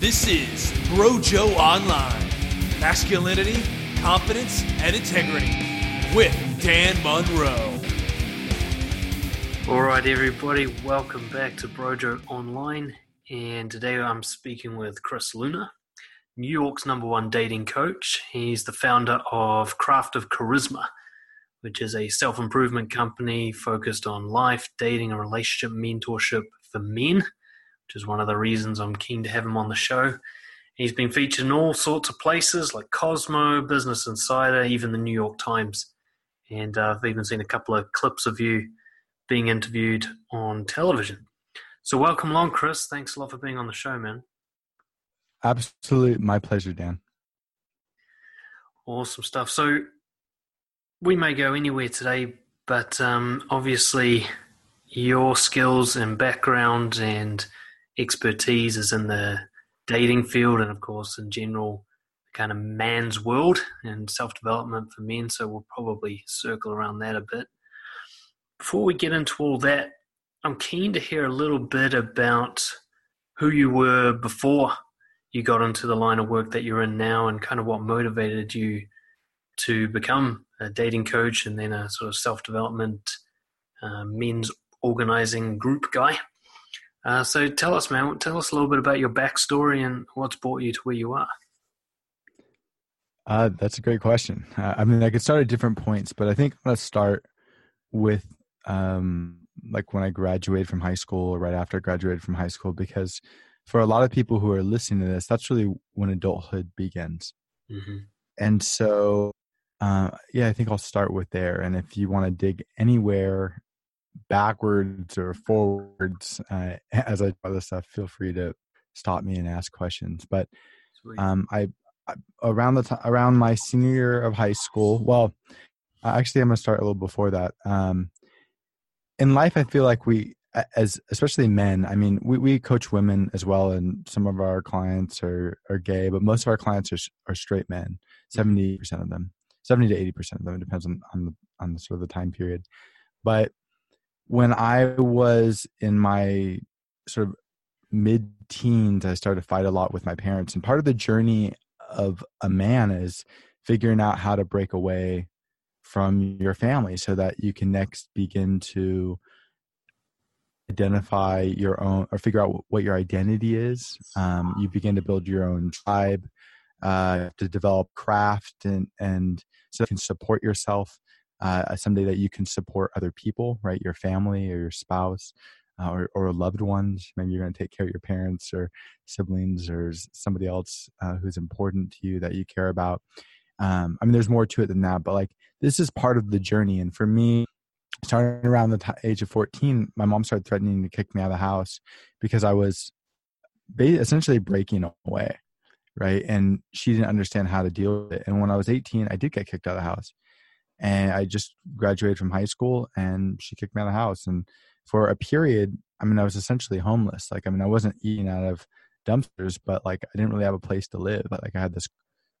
This is Brojo Online Masculinity, Confidence, and Integrity with Dan Monroe. All right, everybody, welcome back to Brojo Online. And today I'm speaking with Chris Luna, New York's number one dating coach. He's the founder of Craft of Charisma, which is a self improvement company focused on life, dating, and relationship mentorship for men, which is one of the reasons I'm keen to have him on the show. He's been featured in all sorts of places like Cosmo, Business Insider, even the New York Times. And uh, I've even seen a couple of clips of you being interviewed on television. So, welcome along, Chris. Thanks a lot for being on the show, man. Absolutely, my pleasure, Dan. Awesome stuff. So, we may go anywhere today, but um, obviously, your skills and background and expertise is in the dating field and, of course, in general, kind of man's world and self development for men. So, we'll probably circle around that a bit. Before we get into all that, I'm keen to hear a little bit about who you were before you got into the line of work that you're in now and kind of what motivated you to become a dating coach and then a sort of self development uh, men's organizing group guy. Uh, so tell us, man, tell us a little bit about your backstory and what's brought you to where you are. Uh, that's a great question. Uh, I mean, I could start at different points, but I think I'm going to start with um, like when I graduated from high school or right after I graduated from high school, because for a lot of people who are listening to this, that's really when adulthood begins. Mm-hmm. And so, uh, yeah, I think I'll start with there. And if you want to dig anywhere backwards or forwards uh, as I do this stuff, feel free to stop me and ask questions. But um, I, I, around the time around my senior year of high school, well, actually, I'm gonna start a little before that. Um, in life, I feel like we, as especially men, I mean, we, we coach women as well, and some of our clients are are gay, but most of our clients are are straight men. Seventy percent of them, seventy to eighty percent of them. It depends on on the on the sort of the time period. But when I was in my sort of mid teens, I started to fight a lot with my parents, and part of the journey of a man is figuring out how to break away from your family so that you can next begin to identify your own or figure out what your identity is. Um, you begin to build your own tribe uh, to develop craft and and so you can support yourself uh, someday that you can support other people right your family or your spouse uh, or, or loved ones maybe you're going to take care of your parents or siblings or somebody else uh, who's important to you that you care about um, i mean there's more to it than that but like this is part of the journey. And for me, starting around the t- age of 14, my mom started threatening to kick me out of the house because I was essentially breaking away. Right. And she didn't understand how to deal with it. And when I was 18, I did get kicked out of the house. And I just graduated from high school and she kicked me out of the house. And for a period, I mean, I was essentially homeless. Like, I mean, I wasn't eating out of dumpsters, but like I didn't really have a place to live. Like I had this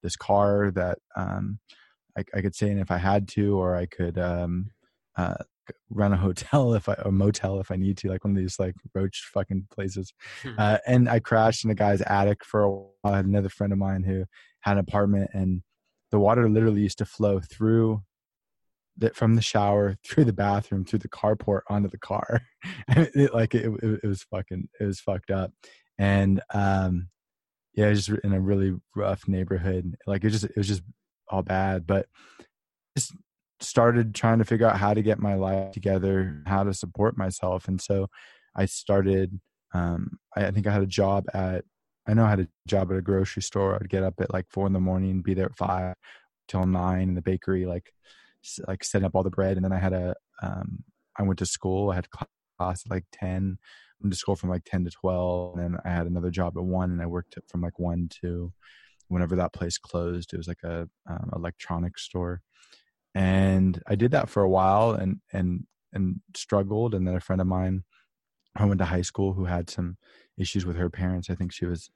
this car that um I, I could stay in if I had to, or I could um, uh, run a hotel if I or motel if I need to, like one of these like roach fucking places. Hmm. Uh, and I crashed in a guy's attic for a while. I had another friend of mine who had an apartment, and the water literally used to flow through that from the shower through the bathroom through the carport onto the car it, like it, it, it, was fucking it was fucked up and um yeah it was just in a really rough neighborhood like it just it was just all bad, but just started trying to figure out how to get my life together, how to support myself. And so I started, um, I, I think I had a job at, I know I had a job at a grocery store. I'd get up at like four in the morning, be there at five till nine in the bakery, like, like setting up all the bread. And then I had a, um, I went to school. I had class at like 10, I went to school from like 10 to 12. And then I had another job at one and I worked from like one to whenever that place closed. It was like a um, electronics store, and I did that for a while and and and struggled. And then a friend of mine, I went to high school, who had some issues with her parents. I think she was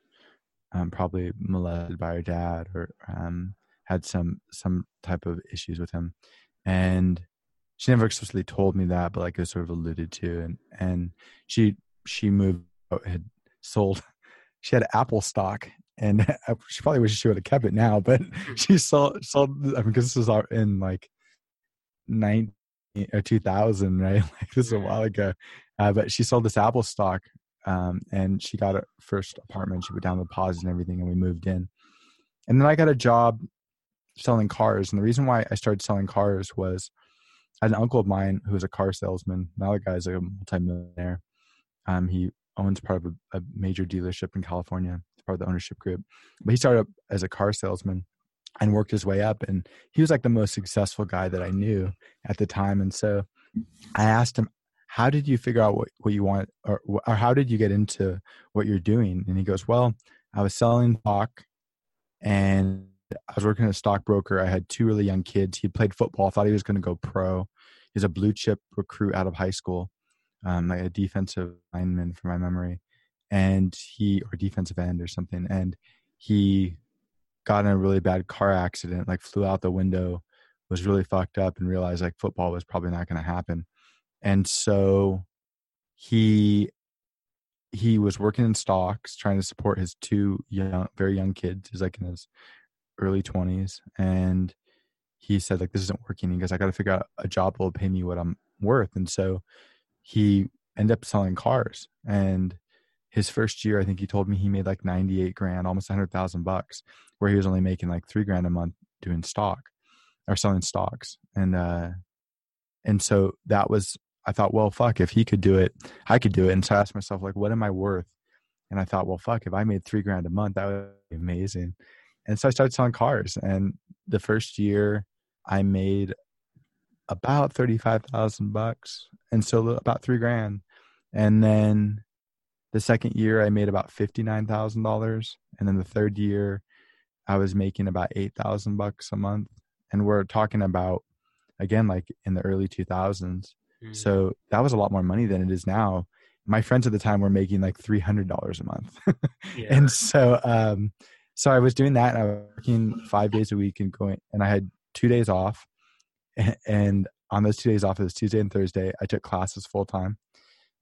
um, probably molested by her dad or um, had some some type of issues with him, and she never explicitly told me that, but like it was sort of alluded to, and and she she moved had sold she had Apple stock, and she probably wishes she would have kept it now, but she sold sold. I mean, because this was in like nine or two thousand, right? Like this is a while ago. Uh, but she sold this Apple stock, um, and she got her first apartment. She put down the deposit and everything, and we moved in. And then I got a job selling cars, and the reason why I started selling cars was I had an uncle of mine who was a car salesman. Now the guy's like a multimillionaire. Um, he owns part of a, a major dealership in California. Part of the ownership group. But he started up as a car salesman and worked his way up. And he was like the most successful guy that I knew at the time. And so I asked him, how did you figure out what, what you want or, or how did you get into what you're doing? And he goes, well, I was selling stock and I was working at a stockbroker. I had two really young kids. He played football, thought he was going to go pro. He's a blue chip recruit out of high school um, like a defensive lineman from my memory, and he or defensive end or something, and he got in a really bad car accident, like flew out the window, was really fucked up, and realized like football was probably not going to happen, and so he he was working in stocks trying to support his two young very young kids he's like in his early 20s and he said like this isn't working he goes i got to figure out a job that will pay me what i'm worth and so he ended up selling cars and his first year i think he told me he made like 98 grand almost 100000 bucks where he was only making like three grand a month doing stock or selling stocks and uh and so that was i thought well fuck if he could do it i could do it and so i asked myself like what am i worth? And i thought well fuck if i made three grand a month that would be amazing and so i started selling cars and the first year i made about 35,000 bucks and so about 3 grand. And then the second year I made about $59,000 and then the third year I was making about 8,000 bucks a month. And we're talking about again like in the early 2000s mm. so that was a lot more money than it is now. My friends at the time were making like $300 a month. Yeah. and so um so I was doing that and I was working 5 days a week and going and I had 2 days off and on those two days off, it was Tuesday and Thursday. I took classes full time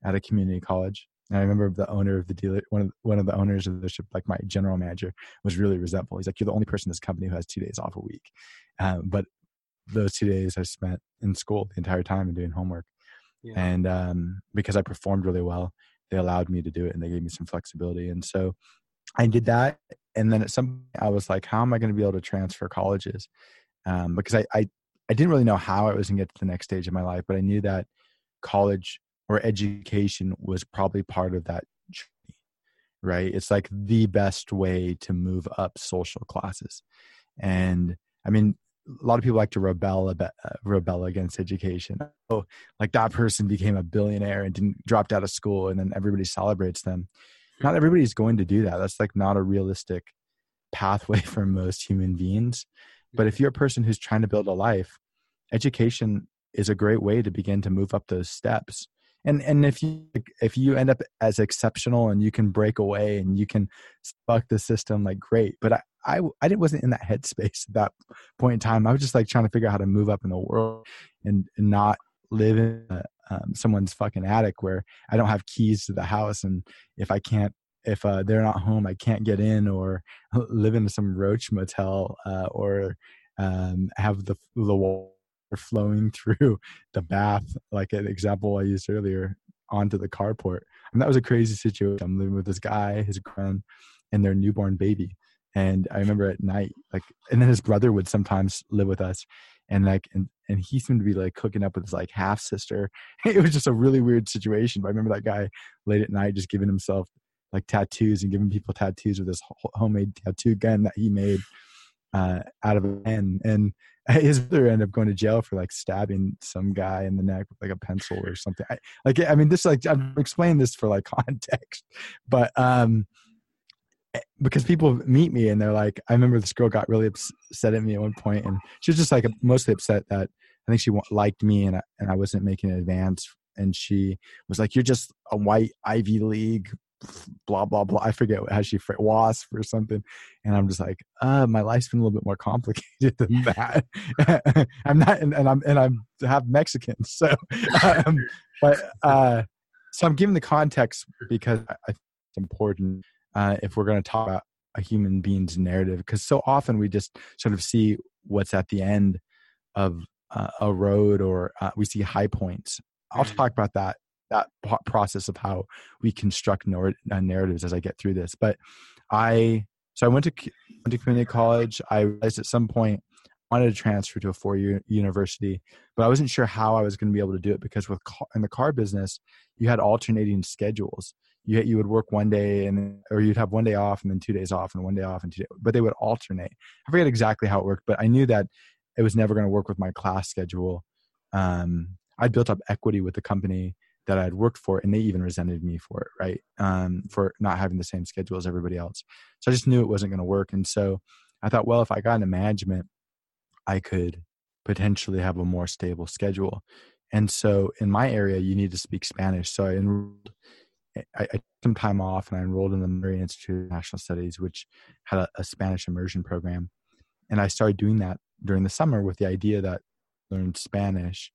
at a community college. And I remember the owner of the dealer, one of one of the owners of the ship, like my general manager, was really resentful. He's like, "You're the only person in this company who has two days off a week." Um, but those two days I spent in school the entire time and doing homework. Yeah. And um, because I performed really well, they allowed me to do it and they gave me some flexibility. And so I did that. And then at some point I was like, how am I going to be able to transfer colleges? Um, because I, I I didn't really know how I was going to get to the next stage of my life, but I knew that college or education was probably part of that journey, right? It's like the best way to move up social classes. And I mean, a lot of people like to rebel about, uh, rebel against education. Oh, like that person became a billionaire and didn't dropped out of school, and then everybody celebrates them. Not everybody's going to do that. That's like not a realistic pathway for most human beings. But if you're a person who's trying to build a life, education is a great way to begin to move up those steps. And and if you if you end up as exceptional and you can break away and you can fuck the system, like great. But I I I didn't wasn't in that headspace at that point in time. I was just like trying to figure out how to move up in the world and, and not live in a, um, someone's fucking attic where I don't have keys to the house and if I can't if uh, they're not home, I can't get in, or live in some roach motel, uh, or um, have the the water flowing through the bath, like an example I used earlier, onto the carport. And that was a crazy situation. I'm living with this guy, his grand, and their newborn baby. And I remember at night, like, and then his brother would sometimes live with us, and like, and and he seemed to be like hooking up with his like half sister. It was just a really weird situation. But I remember that guy late at night just giving himself like tattoos and giving people tattoos with this homemade tattoo gun that he made uh, out of a pen. And his brother ended up going to jail for like stabbing some guy in the neck with like a pencil or something. I, like, I mean, this like I'm explaining this for like context, but um, because people meet me and they're like, I remember this girl got really upset at me at one point, and she was just like mostly upset that I think she liked me and I, and I wasn't making an advance and she was like, "You're just a white Ivy League blah blah blah. I forget how she wasp or something, and I'm just like, uh, my life's been a little bit more complicated than that. I'm not, and, and, I'm and I'm have Mexicans, so um, but uh, so I'm giving the context because I, I think it's important. Uh, if we're going to talk about a human being's narrative because so often we just sort of see what's at the end of uh, a road or uh, we see high points. I'll Mhm. talk about that that process of how we construct nor- uh, narratives as i get through this but i so i went to went to community college. I realized at some point I wanted to transfer to a four year university but i wasn't sure how i was going to be able to do it because with car, in the car business you had alternating schedules you you would work one day and or you'd have one day off and then two days off and one day off and two days, but they would alternate. I forget exactly how it worked, but I knew that it was never going to work with my class schedule. Um, I built up equity with the company that I had worked for, and they even resented me for it, right? Um, for not having the same schedule as everybody else. So I just knew it wasn't going to work, and so I thought, well, if I got into management, I could potentially have a more stable schedule. And so in my area, you need to speak Spanish. So I enrolled I, took some time off and I enrolled in the Monterey Institute of International Studies, which had a, a Spanish immersion program. And I started doing that during the summer with the idea that I learned Spanish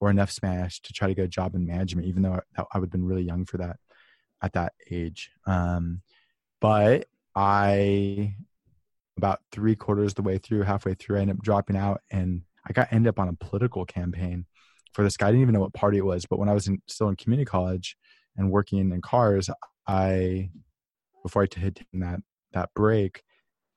or enough Spanish to try to get a job in management, even though I, I would have been really young for that at that age. Um, but I, about three quarters the way through, halfway through, I ended up dropping out and I got ended up on a political campaign for this guy. I didn't even know what party it was, but when I was in, still in community college, and working in cars, I before I had taken that that break,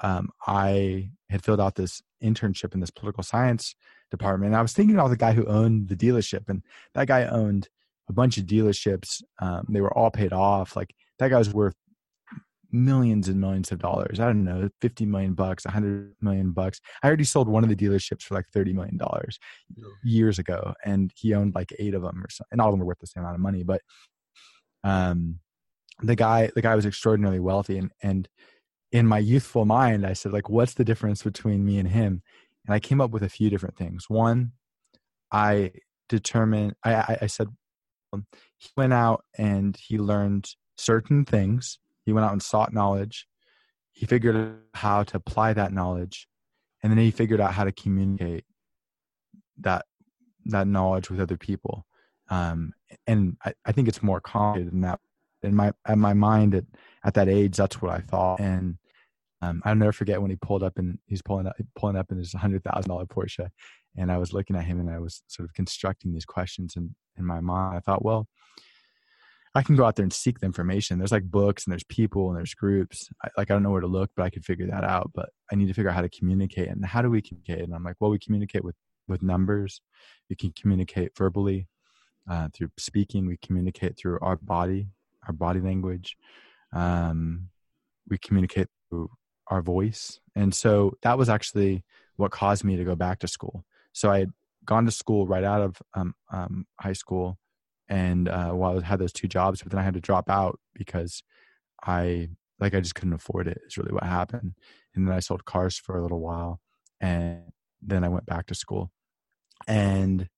um, I had filled out this internship in this political science department. And I was thinking about the guy who owned the dealership, and that guy owned a bunch of dealerships. Um, they were all paid off. Like that guy was worth millions and millions of dollars. I don't know, 50 million bucks, 100 million bucks. I already sold one of the dealerships for like 30 million dollars years ago, and he owned like eight of them or something. And all of them were worth the same amount of money, but um the guy the guy was extraordinarily wealthy and and in my youthful mind i said like what's the difference between me and him? And i came up with a few different things. One i determined i i, I said um, he went out and he learned certain things. He went out and sought knowledge. He figured out how to apply that knowledge and then he figured out how to communicate that that knowledge with other people um, and I, I think it's more complicated than that. In my at my mind at at that age, that's what I thought. And um, I'll never forget when he pulled up and he's pulling up pulling up in his hundred thousand dollar Porsche, and I was looking at him and I was sort of constructing these questions in in my mind. I thought, well, I can go out there and seek the information. There's like books and there's people and there's groups. I, like I don't know where to look, but I could figure that out. But I need to figure out how to communicate. And how do we communicate? And I'm like, well, we communicate with with numbers. We can communicate verbally uh, through speaking. We communicate through our body, our body language. Um, we communicate through our voice. And so that was actually what caused me to go back to school. So I had gone to school right out of um, um, high school, and uh, while I had those two jobs, but then I had to drop out because I like I just couldn't afford it. Is really what happened. And then I sold cars for a little while, and then I went back to school, and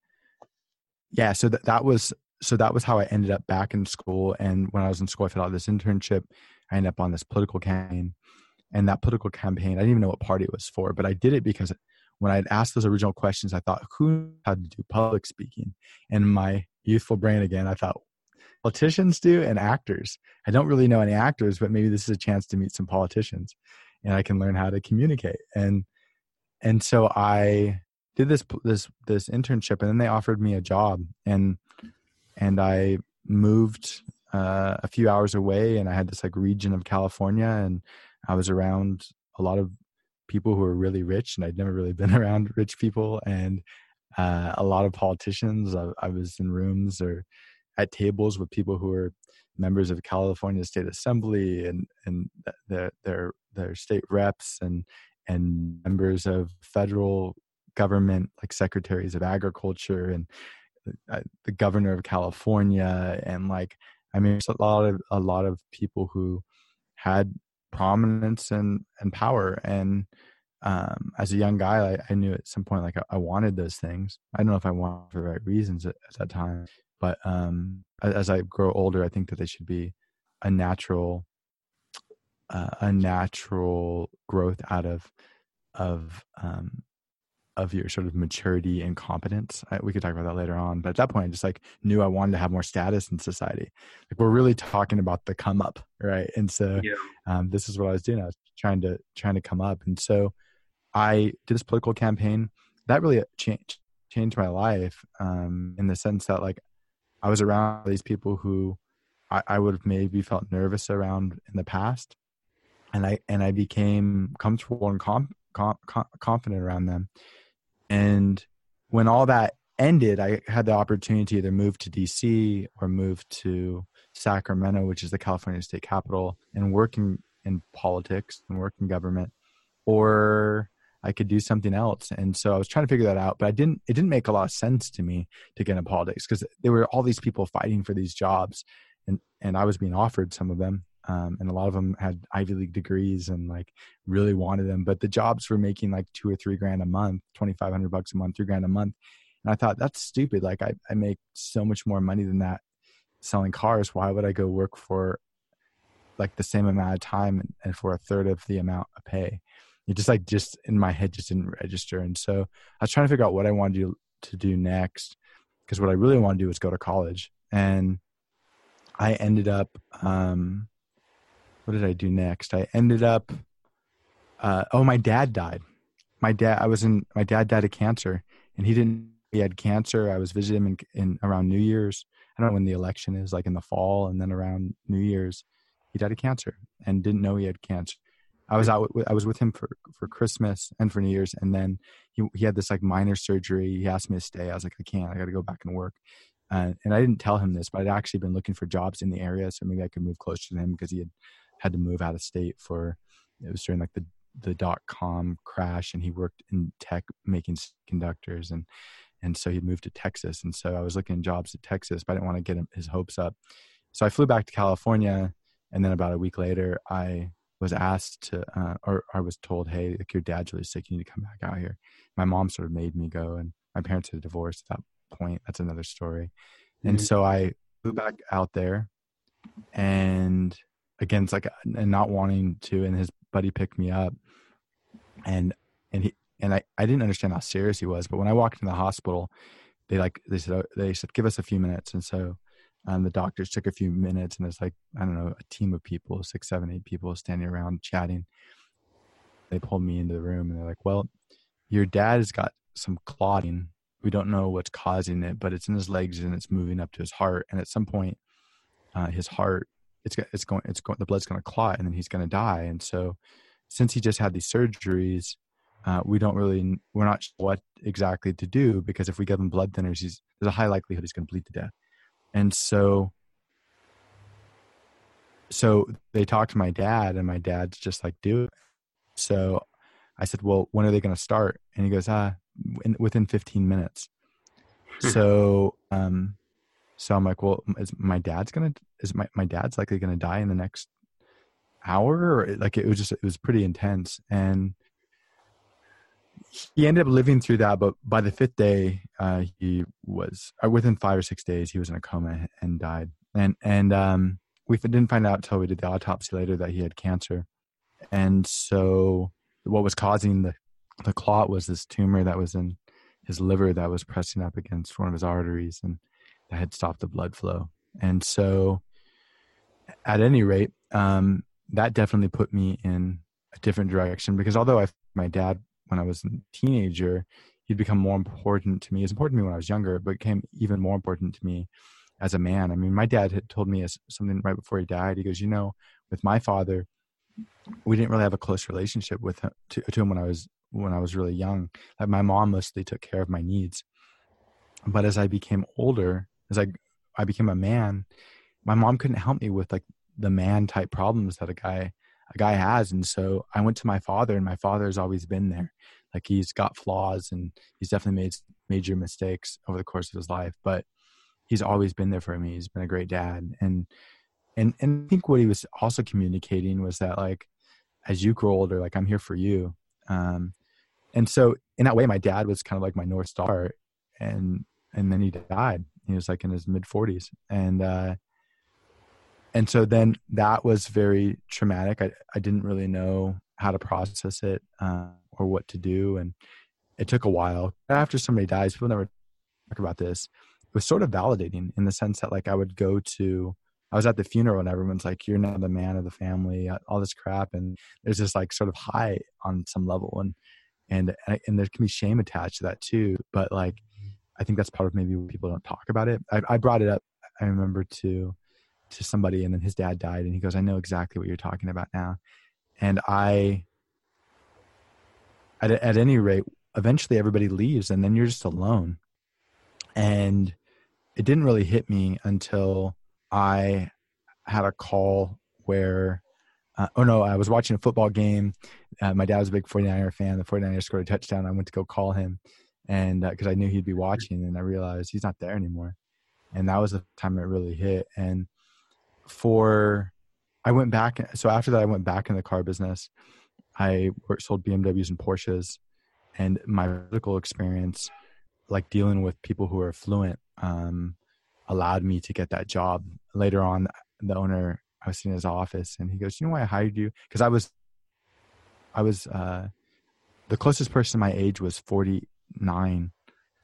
yeah, so that that was so that was how I ended up back in school. And when I was in school, I filled out this internship. I ended up on this political campaign, and that political campaign, I didn't even know what party it was for, but I did it because when I had asked those original questions, I thought, who had to do public speaking? And my youthful brain again, I thought, politicians do and actors. I don't really know any actors, but maybe this is a chance to meet some politicians, and I can learn how to communicate. And and so I did this this this internship, and then they offered me a job, and and I moved uh, a few hours away, and I had this like region of California, and I was around a lot of people who were really rich, and I'd never really been around rich people, and uh, a lot of politicians. I, I was in rooms or at tables with people who were members of California State Assembly and and their their their state reps and and members of federal government like secretaries of agriculture and uh, the governor of California and like I mean a lot of a lot of people who had prominence and and power and um, as a young guy I, I, knew at some point like I, I, wanted those things. I don't know if I wanted for the right reasons at, at that time but um, as I grow older I think that they should be a natural uh, a natural growth out of of um, of your sort of maturity and competence. I, we could talk about that later on. But at that point, I just like knew I wanted to have more status in society. Like we're really talking about the come up, right? And so yeah. um, this is what I was doing. I was trying to trying to come up, and so I did this political campaign that really changed changed my life um, in the sense that like I was around these people who I, I would have maybe felt nervous around in the past, and I and I became comfortable and com- com- confident around them. And when all that ended, I had the opportunity to either move to DC or move to Sacramento, which is the California state capital, and working in, in politics and work in government, or I could do something else. And so I was trying to figure that out, but I didn't, it didn't make a lot of sense to me to get into politics because there were all these people fighting for these jobs and, and I was being offered some of them. Um, and a lot of them had Ivy League degrees and like really wanted them, but the jobs were making like two or three grand a month, 2,500 bucks a month, three grand a month. And I thought that's stupid. Like I, I make so much more money than that selling cars. Why would I go work for like the same amount of time and for a third of the amount of pay? it just like just in my head just didn't register and so i was trying to figure out what i wanted to to do next because what i really wanted to do was go to college and i ended up um what did i do next i ended up uh oh my dad died my dad i was in my dad died of cancer and he didn't he had cancer i was visiting him in, in around new year's i don't know when the election is like in the fall and then around new year's he died of cancer and didn't know he had cancer I was out. I was with him for for Christmas and for New Year's, and then he he had this like minor surgery. He asked me to stay. I was like, I can't. I got to go back and work. Uh, and I didn't tell him this, but I'd actually been looking for jobs in the area, so maybe I could move closer to him because he had had to move out of state for. It was during like the the dot com crash, and he worked in tech making conductors, and and so he moved to Texas, and so I was looking at jobs at Texas, but I didn't want to get him, his hopes up. So I flew back to California, and then about a week later, I was asked to, uh, or I was told, hey, like your dad's really sick, you need to come back out here. My mom sort of made me go, and my parents had divorced at that point. That's another story. Mm-hmm. And so I flew back out there, and again, it's like and not wanting to, and his buddy picked me up, and and he and I I didn't understand how serious he was, but when I walked in the hospital, they like they said they said give us a few minutes, and so um, the doctors took a few minutes, and there's like I don't know a team of people, six, seven, eight people standing around chatting. They pulled me into the room, and they're like, "Well, your dad has got some clotting. We don't know what's causing it, but it's in his legs and it's moving up to his heart. And at some point, uh, his heart, it's it's going, it's going, the blood's going to clot, and then he's going to die. And so, since he just had these surgeries, uh, we don't really, we're not sure what exactly to do because if we give him blood thinners, he's there's a high likelihood he's going to bleed to death. And so so they talked to my dad and my dad's just like do it. So I said, "Well, when are they going to start?" And he goes, "Ah, in, within 15 minutes." So um so I'm like, "Well, is my dad's to is my my dad's likely to die in the next hour or like it was just it was pretty intense and he ended up living through that, but by the fifth day, uh, he was uh, within five or six days. He was in a coma and died. And and um, we didn't find out until we did the autopsy later that he had cancer. And so, what was causing the the clot was this tumor that was in his liver that was pressing up against one of his arteries, and that had stopped the blood flow. And so, at any rate, um, that definitely put me in a different direction because although I my dad when I was a teenager, he'd become more important to me. Was important to me when I was younger, but became even more important to me as a man. I mean, my dad had told me something right before he died. He goes, you know, with my father, we didn't really have a close relationship with him to, to him when I was when I was really young. Like my mom mostly took care of my needs, but as I became older, as I I became a man, my mom couldn't help me with like the man type problems that a guy a guy has. And so I went to my father, and my father has always been there. Like he's got flaws, and he's definitely made major mistakes over the course of his life, but he's always been there for me. He's been a great dad, and and and I think what he was also communicating was that like as you grow older, like I'm here for you. Um, and so in that way, my dad was kind of like my north star, and and then he died. He was like in his mid 40s, and uh, and so then that was very traumatic. I, I didn't really know how to process it uh, or what to do. And it took a while. After somebody dies, people never talk about this. It was sort of validating in the sense that like I would go to I was at the funeral and everyone's like, "You're now the man of the family," uh, all this crap, and there's this like sort of high on some level, and and and there can be shame attached to that too. But like, I think that's part of maybe people don't talk about it. I, I brought it up. I remember to to somebody, and then his dad died, and he goes, "I know exactly what you're talking about now," and I. At, at any rate, eventually everybody leaves, and then you're just alone. And it didn't really hit me until I had a call where, uh, oh no, I was watching a football game. Uh, my dad was a big 49er fan. The 49ers scored a touchdown. I went to go call him, and because uh, I knew he'd be watching, and I realized he's not there anymore. And that was the time it really hit. And for, I went back. So after that, I went back in the car business. I worked, sold BMWs and Porsches, and my medical experience, like dealing with people who are fluent, um, allowed me to get that job. Later on, the owner, I was in his office and he goes, You know why I hired you? Because I was, I was, uh, the closest person my age was 49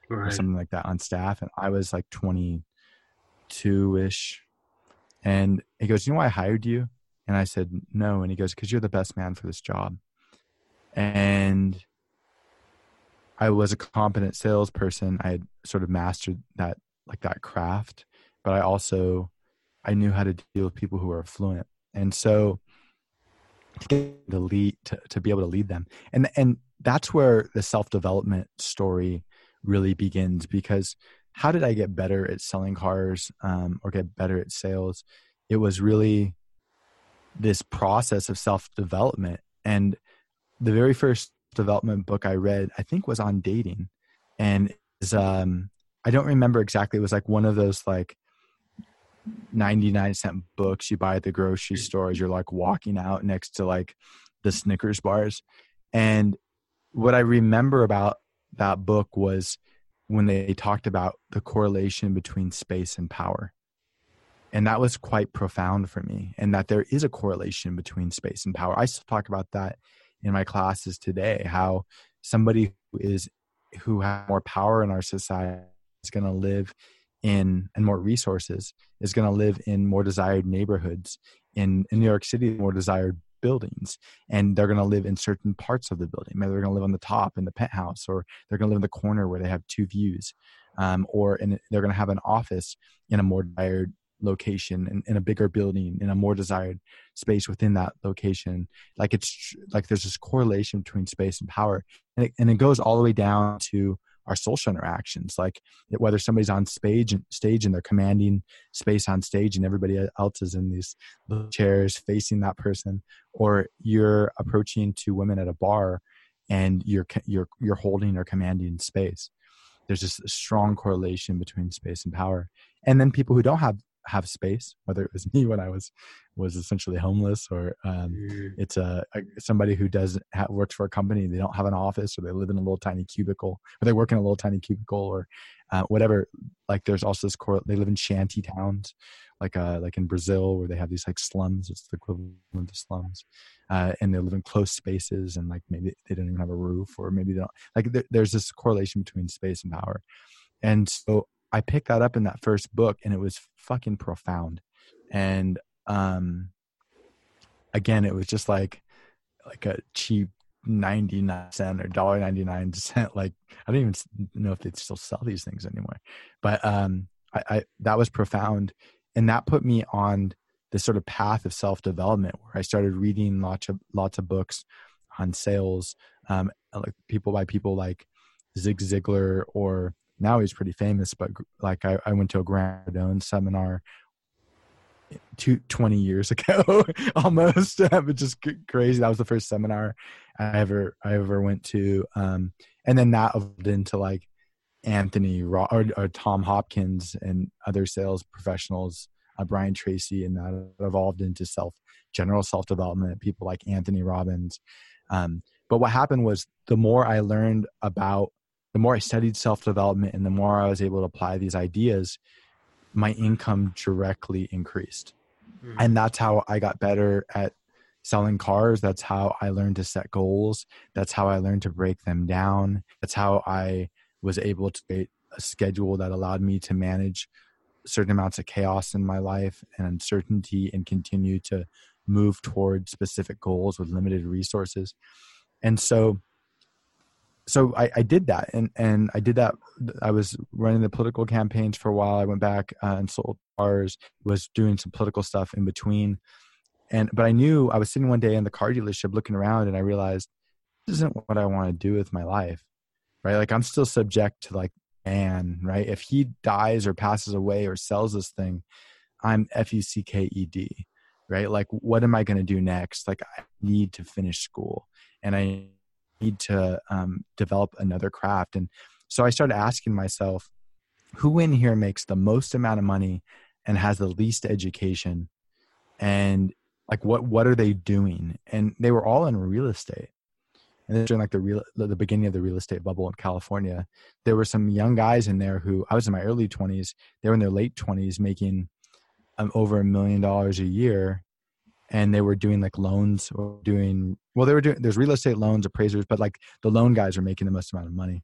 right. or something like that on staff. And I was like 22 ish. And he goes, You know why I hired you? And I said, No. And he goes, Because you're the best man for this job. And I was a competent salesperson. I had sort of mastered that like that craft, but I also I knew how to deal with people who are fluent. And so to lead to, to be able to lead them. And and that's where the self-development story really begins because how did I get better at selling cars um, or get better at sales? It was really this process of self-development. And the very first development book I read, I think was on dating. And um I don't remember exactly. It was like one of those like 99 cent books you buy at the grocery stores you're like walking out next to like the Snickers bars. And what I remember about that book was when they talked about the correlation between space and power. And that was quite profound for me, and that there is a correlation between space and power. I still talk about that in my classes today how somebody who is who has more power in our society is going to live in and more resources is going to live in more desired neighborhoods in, in new york city more desired buildings and they're going to live in certain parts of the building. Maybe they're going to live on the top in the penthouse or they're going to live in the corner where they have two views um, or in, they're going to have an office in a more desired location in, in, a bigger building in a more desired space within that location. Like it's like there's this correlation between space and power and it, and it goes all the way down to our social interactions like whether somebody's on stage stage and they're commanding space on stage and everybody else is in these chairs facing that person or you're approaching two women at a bar and you're you're you're holding or commanding space there's just a strong correlation between space and power. And then people who don't have have space whether it was me when i was was essentially homeless or um, mm. it's a, a, somebody who does ha- works for a company they don't have an office or they live in a little tiny cubicle or they work in a little tiny cubicle or uh, whatever like there's also this core they live in shanty towns like uh like in brazil where they have these like slums it's the equivalent of slums uh, and they live in close spaces and like maybe they don't even have a roof or maybe they don't like there, there's this correlation between space and power and so I picked that up in that first book and it was fucking profound. And um again it was just like like a cheap 99 cent or dollar 99 cent like I don't even know if they still sell these things anymore. But um I, I that was profound and that put me on this sort of path of self-development where I started reading lots of lots of books on sales um like people by people like Zig Ziglar or now he's pretty famous, but like I, I went to a Grant Cardone seminar two, 20 years ago almost, but just crazy. That was the first seminar I ever, I ever went to. Um, and then that evolved into like Anthony or, or Tom Hopkins and other sales professionals, uh, Brian Tracy, and that evolved into self, general self development, people like Anthony Robbins. Um, but what happened was the more I learned about the more I studied self development and the more I was able to apply these ideas, my income directly increased. Mm-hmm. And that's how I got better at selling cars. That's how I learned to set goals. That's how I learned to break them down. That's how I was able to create a schedule that allowed me to manage certain amounts of chaos in my life and uncertainty and continue to move towards specific goals with limited resources. And so so I, I, did that and, and I did that. I was running the political campaigns for a while. I went back uh, and sold cars, was doing some political stuff in between. And, but I knew I was sitting one day in the car dealership looking around and I realized this isn't what I want to do with my life. Right. Like I'm still subject to like man, right? If he dies or passes away or sells this thing, I'm F U C K E D, right? Like, what am I going to do next? Like, I need to finish school and I need to um, develop another craft. And so I started asking myself, who in here makes the most amount of money and has the least education? And like, what what are they doing? And they were all in real estate and then during like the real the beginning of the real estate bubble in California, there were some young guys in there who I was in my early 20s. They were in their late 20s making um, over a million dollars a year, and they were doing like loans or doing well. They were doing there's real estate loans, appraisers, but like the loan guys are making the most amount of money.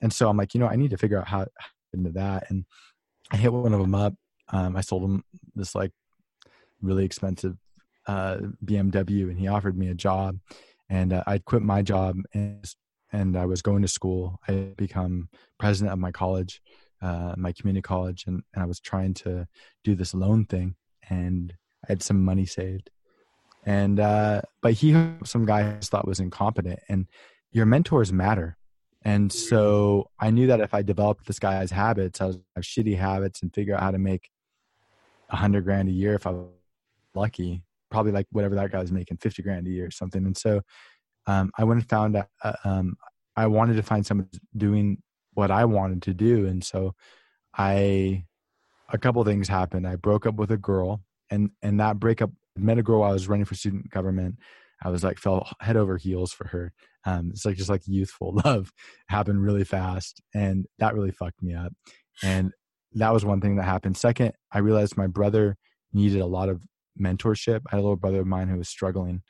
And so I'm like, you know, I need to figure out how into that. And I hit one of them up. Um, I sold him this like really expensive uh, BMW, and he offered me a job and uh, I'd quit my job and, and I was going to school. I had become president of my college, uh, my community college, and, and I was trying to do this loan thing, and I had some money saved. And uh, but he some guy I thought was incompetent, and your mentors matter. And so I knew that if I developed this guy's habits, I was have shitty habits, and figure out how to make a hundred grand a year if I was lucky, probably like whatever that guy was making, 50 grand a year or something. And so um, I went and found uh, um, I wanted to find someone doing what I wanted to do. And so I, a couple things happened. I broke up with a girl and, and that breakup met a girl while I was running for student government. I was like, fell head over heels for her. Um, it's like, just like youthful love happened really fast. And that really fucked me up. And that was one thing that happened. Second, I realized my brother needed a lot of mentorship. I had a little brother of mine who was struggling,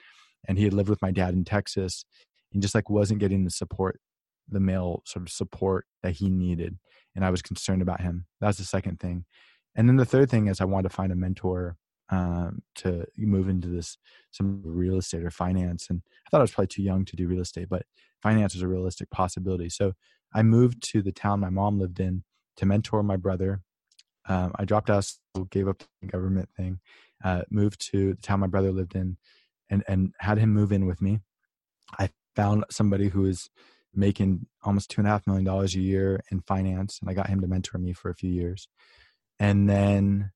and he had lived with my dad in Texas, and just like wasn't getting the support, the male sort of support that he needed, and I was concerned about him. That's the second thing, and then the third thing is I wanted to find a mentor um, to move into this some real estate or finance, and I thought I was probably too young to do real estate, but finance was a realistic possibility. So I moved to the town my mom lived in to mentor my brother. Um, I dropped out, gave up the government thing, uh, moved to the town my brother lived in and, and had him move in with me. I found somebody who was making almost two and a half million dollars a year in finance and I got him to mentor me for a few years. And then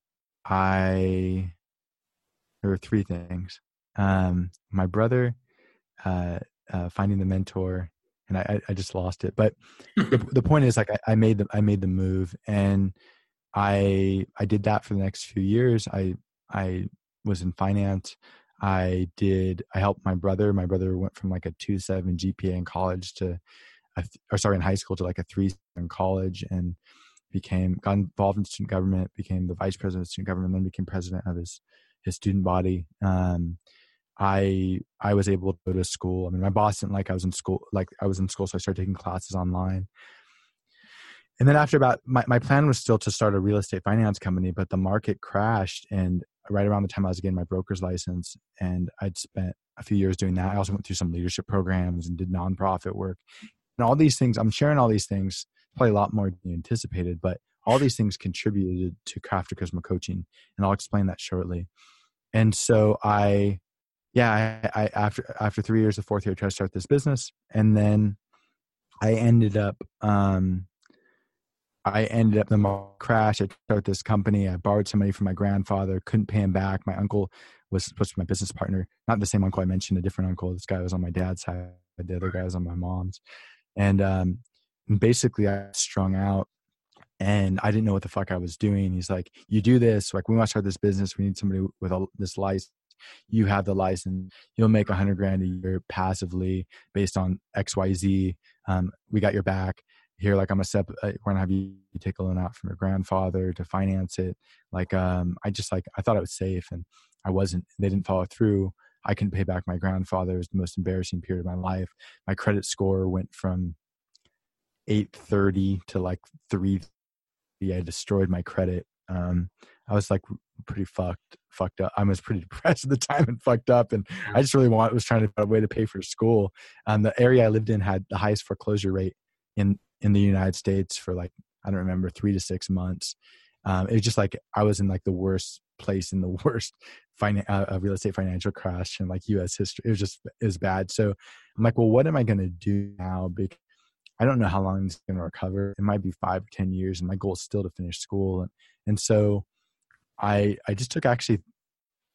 I, there were three things. Um, my brother, uh, uh, finding the mentor, and I, I just lost it. But the, the point is, like, I, I, made the I made the move, and I I did that for the next few years. I I was in finance. I did. I helped my brother. My brother went from like a two seven GPA in college to, a, or sorry, in high school to like a three in college, and became got involved in student government. Became the vice president of student government, then became president of his his student body. Um, I I was able to go to school. I mean, my boss didn't like I was in school. Like I was in school, so I started taking classes online and then after about my, my plan was still to start a real estate finance company but the market crashed and right around the time i was getting my broker's license and i'd spent a few years doing that i also went through some leadership programs and did nonprofit work and all these things i'm sharing all these things probably a lot more than anticipated but all these things contributed to craft charisma coaching and i'll explain that shortly and so i yeah I, I after after three years the fourth year I tried to start this business and then i ended up um I ended up the crash. I started this company. I borrowed some money from my grandfather, couldn't pay him back. My uncle was supposed to be my business partner, not the same uncle I mentioned, a different uncle. This guy was on my dad's side, the other guy was on my mom's. And, um, basically, I strung out and I didn't know what the fuck I was doing. He's like, You do this, like, we want to start this business. We need somebody with a, this license. You have the license. You'll make a hundred grand a year passively based on X, Y, Z. Um, we got your back here like i'm a step we're gonna have you take a loan out from your grandfather to finance it like um i just like i thought it was safe and i wasn't they didn't follow through I couldn't pay back my grandfather. It was the most embarrassing period of my life. My credit score went from 830 to like 3 I destroyed my credit. Um, I was like pretty fucked, fucked up. I was pretty depressed at the time and fucked up, and I just really want was trying to find a way to pay for school. Um, the area I lived in had the highest foreclosure rate in in the United States for like I don't remember three to six months. Um, it was just like I was in like the worst place in the worst finan- uh, real estate financial crash in like U.S. history. It was just it was bad. So I'm like, well, what am I going to do now? Because I don't know how long it's going to recover. It might be five or ten years, and my goal is still to finish school. And and so I I just took actually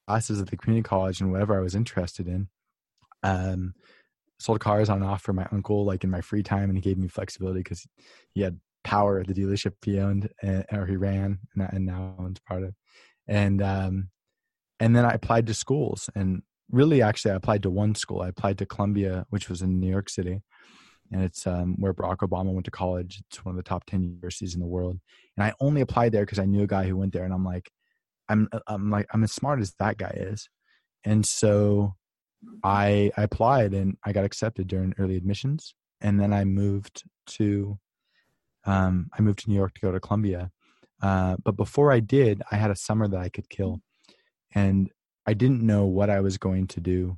classes at the community college and whatever I was interested in. Um, sold cars on and off for my uncle like in my free time, and he gave me flexibility because he had power at the dealership he owned and, or he ran and, and now owns part of. And um, and then I applied to schools and really actually I applied to one school. I applied to Columbia, which was in New York City and it's um, where Barack Obama went to college. It's one of the top ten universities in the world, and I only applied there because I knew a guy who went there, and I'm like, I'm uh, I'm like I'm as smart as that guy is, and so I I applied and I got accepted during early admissions, and then I moved to um, I moved to New York to go to Columbia. Uh, but before I did, I had a summer that I could kill, and I didn't know what I was going to do,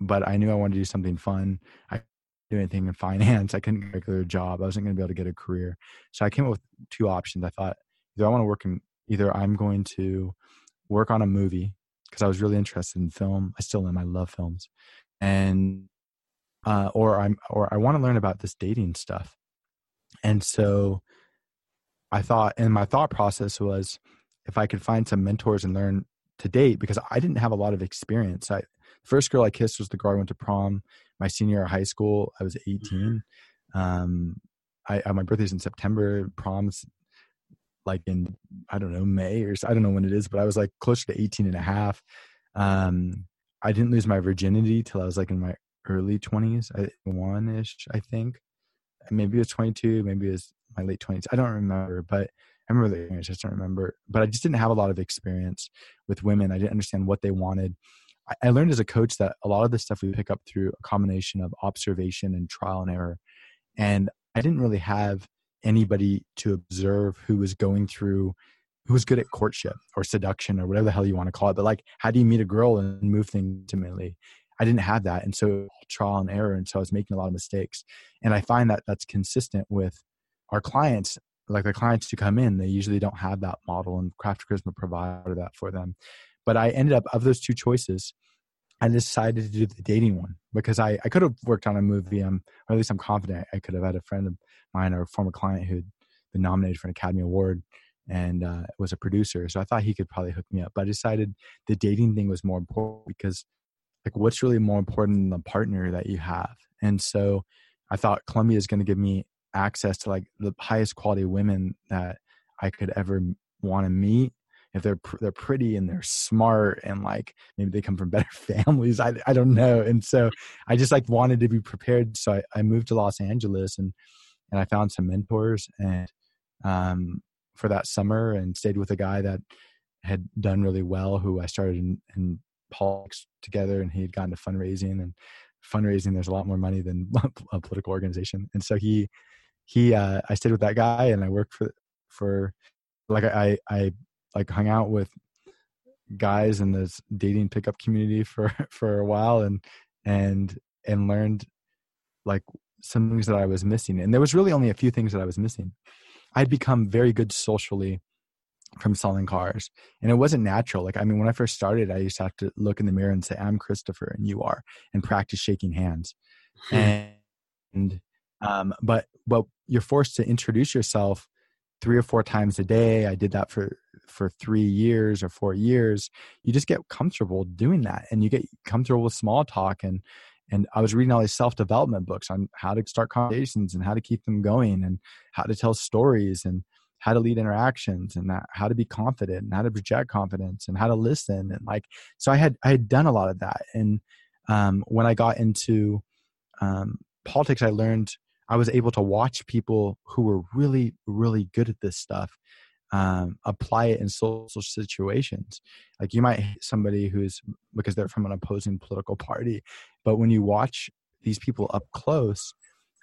but I knew I wanted to do something fun. I do anything in finance. I couldn't get a regular job. I wasn't going to be able to get a career. So I came up with two options. I thought either I want to work in, either I'm going to work on a movie because I was really interested in film. I still am. I love films, and uh, or I'm or I want to learn about this dating stuff. And so I thought, and my thought process was, if I could find some mentors and learn to date, because I didn't have a lot of experience. I first girl I kissed was the girl I went to prom my senior year of high school. I was mm-hmm. 18. Um, I, I my birthday's in September. Proms like in I don't know May or I don't know when it is, but I was like closer to 18 and a half. Um, I didn't lose my virginity till I was like in my early 20s, one ish, I think. Maybe it was 22, maybe it was my late 20s. I don't remember, but I remember the I just don't remember. But I just didn't have a lot of experience with women. I didn't understand what they wanted. I learned as a coach that a lot of the stuff we pick up through a combination of observation and trial and error. And I didn't really have anybody to observe who was going through who was good at courtship or seduction or whatever the hell you want to call it. But like, how do you meet a girl and move things intimately? I didn't have that. And so trial and error. And so I was making a lot of mistakes. And I find that that's consistent with our clients. Like the clients who come in, they usually don't have that model and Craft Charisma provided that for them. But I ended up, of those two choices, I decided to do the dating one because I, I could have worked on a movie, um, or at least I'm confident I could have had a friend of mine or a former client who'd been nominated for an Academy Award and uh, was a producer. So I thought he could probably hook me up. But I decided the dating thing was more important because, like, what's really more important than the partner that you have? And so I thought Columbia is going to give me access to like the highest quality women that I could ever want to meet if they're they're pretty and they're smart and like maybe they come from better families i i don't know and so i just like wanted to be prepared so i, I moved to los angeles and and i found some mentors and um for that summer and stayed with a guy that had done really well who i started in, in politics together and he had gotten to fundraising and fundraising there's a lot more money than a political organization and so he he uh i stayed with that guy and i worked for for like i i like hung out with guys in this dating pickup community for for a while and and and learned like some things that I was missing. And there was really only a few things that I was missing. I'd become very good socially from selling cars. And it wasn't natural. Like, I mean, when I first started, I used to have to look in the mirror and say, I'm Christopher and you are, and practice shaking hands. Hmm. And, um, but, but you're forced to introduce yourself three or four times a day. I did that for for three years or four years. You just get comfortable doing that, and you get comfortable with small talk. and And I was reading all these self development books on how to start conversations and how to keep them going, and how to tell stories and how to lead interactions and how to be confident and how to project confidence and how to listen and like so i had i had done a lot of that and um, when i got into um, politics i learned I was able to watch people who were really, really good at this stuff um, apply it in social situations. Like you might hate somebody who's because they're from an opposing political party, but when you watch these people up close,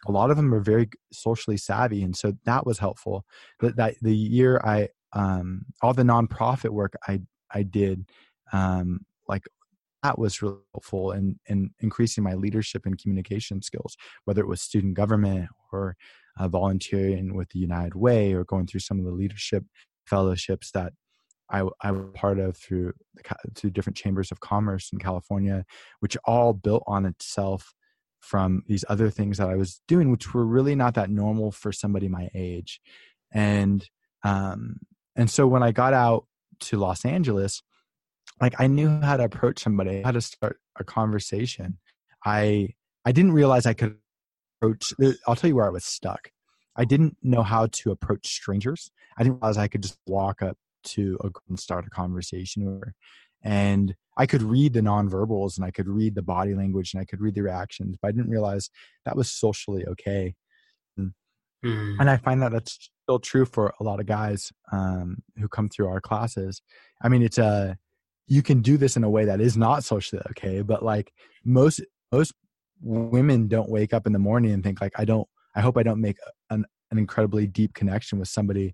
a lot of them are very socially savvy, and so that was helpful. That that the year I um, all the nonprofit work I I did, um, like that was really helpful in, in increasing my leadership and communication skills, whether it was student government or uh, volunteering with the United Way or going through some of the leadership fellowships that I, I was part of through through different chambers of commerce in California, which all built on itself from these other things that I was doing, which were really not that normal for somebody my age, and um, and so when I got out to Los Angeles, like I knew how to approach somebody, how to start a conversation. I I didn't realize I could approach. I'll tell you where I was stuck. I didn't know how to approach strangers. I didn't realize I could just walk up to a and start a conversation her. And I could read the nonverbals and I could read the body language and I could read the reactions, but I didn't realize that was socially okay. And, mm. and I find that that's still true for a lot of guys um, who come through our classes. I mean, it's a you can do this in a way that is not socially okay, but like most most women don't wake up in the morning and think like I don't I hope I don't make an an incredibly deep connection with somebody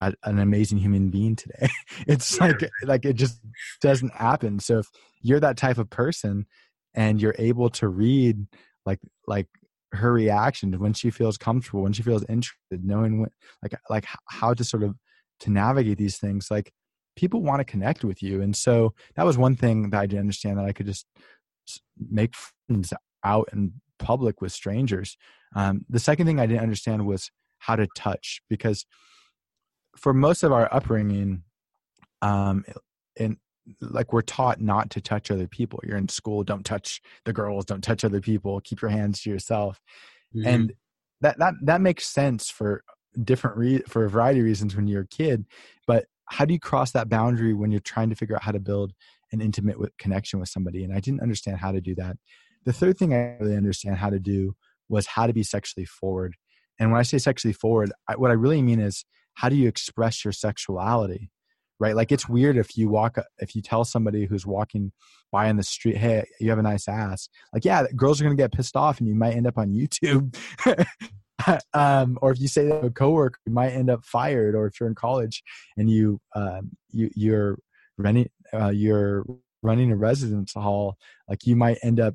an amazing human being today. it's like like it just doesn't happen. So if you're that type of person and you're able to read like like her reaction when she feels comfortable, when she feels interested, knowing what like like how to sort of to navigate these things, like people want to connect with you. And so that was one thing that I didn't understand that I could just make friends out in public with strangers. Um, the second thing I didn't understand was how to touch because for most of our upbringing, um, and like we're taught not to touch other people. You're in school, don't touch the girls, don't touch other people, keep your hands to yourself. Mm-hmm. And that that that makes sense for different re- for a variety of reasons when you're a kid, but how do you cross that boundary when you're trying to figure out how to build an intimate connection with somebody? And I didn't understand how to do that. The third thing I really understand how to do was how to be sexually forward. And when I say sexually forward, I, what I really mean is how do you express your sexuality? Right? Like it's weird if you walk, if you tell somebody who's walking by in the street, hey, you have a nice ass. Like, yeah, girls are going to get pissed off and you might end up on YouTube. um, or if you say that to a coworker, you might end up fired. Or if you're in college and you, um, you you're running, uh, you're running a residence hall, like you might end up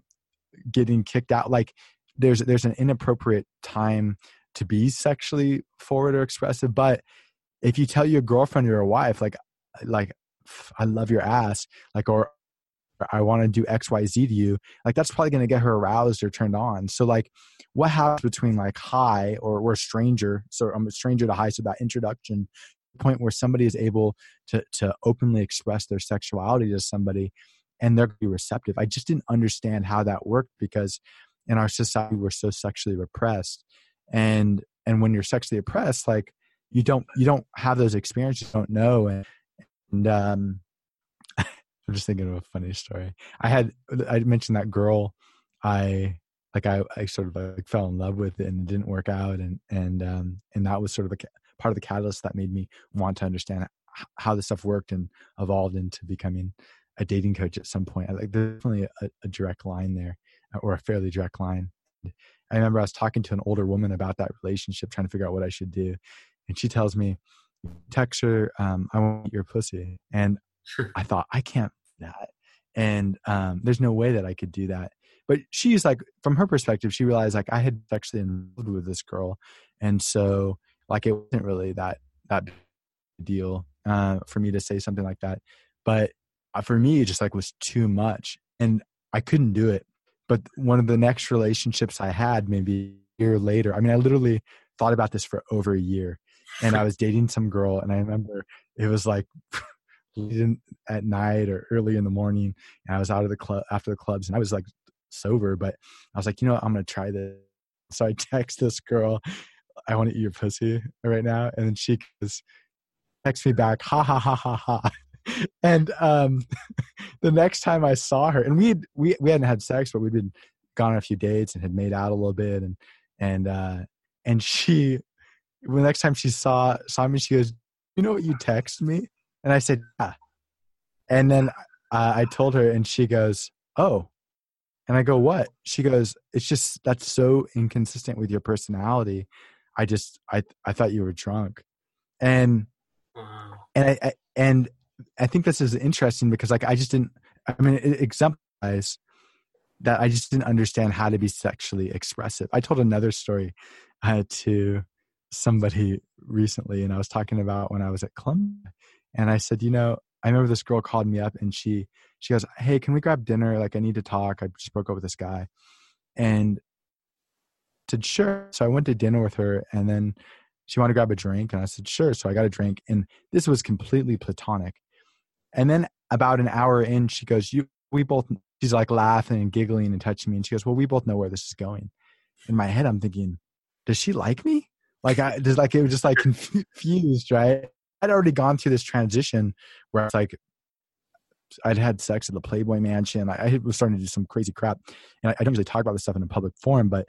getting kicked out. Like there's there's an inappropriate time to be sexually forward or expressive but if you tell your girlfriend or your wife like like i love your ass like or i want to do xyz to you like that's probably going to get her aroused or turned on. So like what happens between like hi or we're stranger so i'm a stranger to hi so that introduction point where somebody is able to to openly express their sexuality to somebody and they're be receptive. I just didn't understand how that worked because in our society we're so sexually repressed and and when you're sexually oppressed like you don't you don't have those experiences you don't know and, and um i'm just thinking of a funny story i had i mentioned that girl i like i i sort of like fell in love with it and it didn't work out and and um and that was sort of a part of the catalyst that made me want to understand how this stuff worked and evolved into becoming a dating coach at some point. Like definitely a, a direct line there, or a fairly direct line. I remember I was talking to an older woman about that relationship, trying to figure out what I should do. And she tells me, text her, um, I want your pussy. And I thought, I can't do that. And um, there's no way that I could do that. But she's like, from her perspective, she realized like I had actually involved with this girl. And so like it wasn't really that, that deal uh, for me to say something like that. But uh, for me, it just like was too much. And I couldn't do it but one of the next relationships I had, maybe a year later, I mean, I literally thought about this for over a year. And I was dating some girl, and I remember it was like at night or early in the morning. And I was out of the club after the clubs, and I was like sober, but I was like, you know what, I'm gonna try this. So I text this girl, I want to eat your pussy right now, and then she goes, text me back, ha ha ha ha ha and um, the next time I saw her, and we had, we we hadn't had sex, but we'd been gone on a few dates and had made out a little bit, and and uh, and she, the next time she saw saw me, she goes, you know what you text me? And I said, yeah. And then uh, I told her, and she goes, oh. And I go, what? She goes, it's just that's so inconsistent with your personality. I just I I thought you were drunk, and Wow. and I, I and I think this is interesting because like I just didn't. I mean, it exemplifies that I just didn't understand how to be sexually expressive. I told another story uh, to somebody recently, and I was talking about when I was at Columbia, and I said, you know, I remember this girl called me up, and she she goes, "Hey, can we grab dinner? Like, I need to talk. I just broke up with this guy," and said sure. So I went to dinner with her, and then she wanted to grab a drink, and I said sure. So I got a drink, and this was completely platonic. And then about an hour in, she goes, "You, we both." She's like laughing and giggling and touching me, and she goes, "Well, we both know where this is going." In my head, I'm thinking, "Does she like me?" Like I just like it was just like confused, right? I'd already gone through this transition where it's like I'd had sex at the Playboy Mansion. I, I was starting to do some crazy crap, and I, I don't usually talk about this stuff in a public forum, but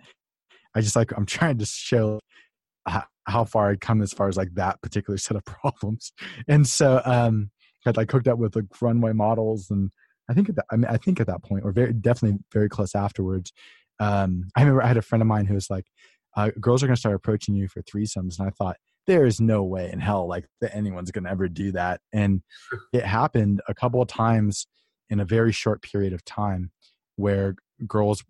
I just like I'm trying to show how, far I'd come as far as like that particular set of problems. And so um I'd like hooked up with like runway models and I think at that I mean I think at that point or very definitely very close afterwards. Um I remember I had a friend of mine who was like, uh, girls are gonna start approaching you for threesomes and I thought there is no way in hell like that anyone's gonna ever do that. And it happened a couple of times in a very short period of time where girls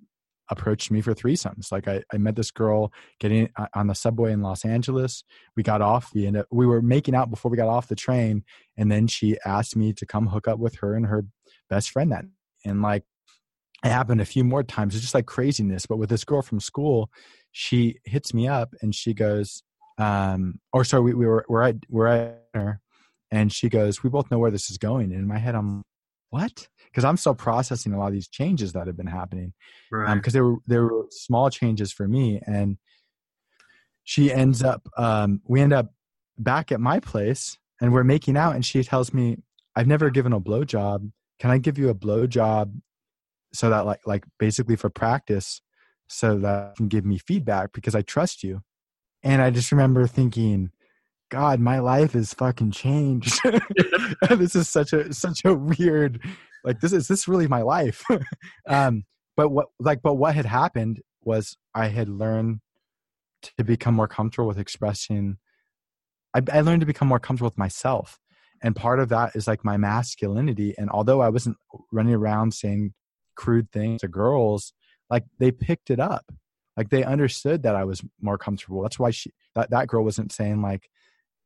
approached me for threesomes. Like I, I met this girl getting on the subway in Los Angeles. We got off. We ended up, we were making out before we got off the train, and then she asked me to come hook up with her and her best friend. That and like it happened a few more times. It's just like craziness. But with this girl from school, she hits me up and she goes, um, or sorry, we, we were we're at we're at dinner, and she goes, we both know where this is going. And in my head, I'm what? Because I'm still processing a lot of these changes that have been happening Right. because there were there were small changes for me and she ends up um, we end up back at my place and we're making out and she tells me i've never given a blowjob can i give you a blowjob so that like like basically for practice so that you can give me feedback because i trust you and i just remember thinking god my life is fucking changed. This is such a such a weird like this is this really my life. Um but what like but what had happened was i had learned to become more comfortable with expressing I, I learned to become more comfortable with myself. And part of that is like my masculinity. And although i wasn't running around saying crude things to girls like they picked it up like they understood that i was more comfortable. That's why she that, that girl wasn't saying like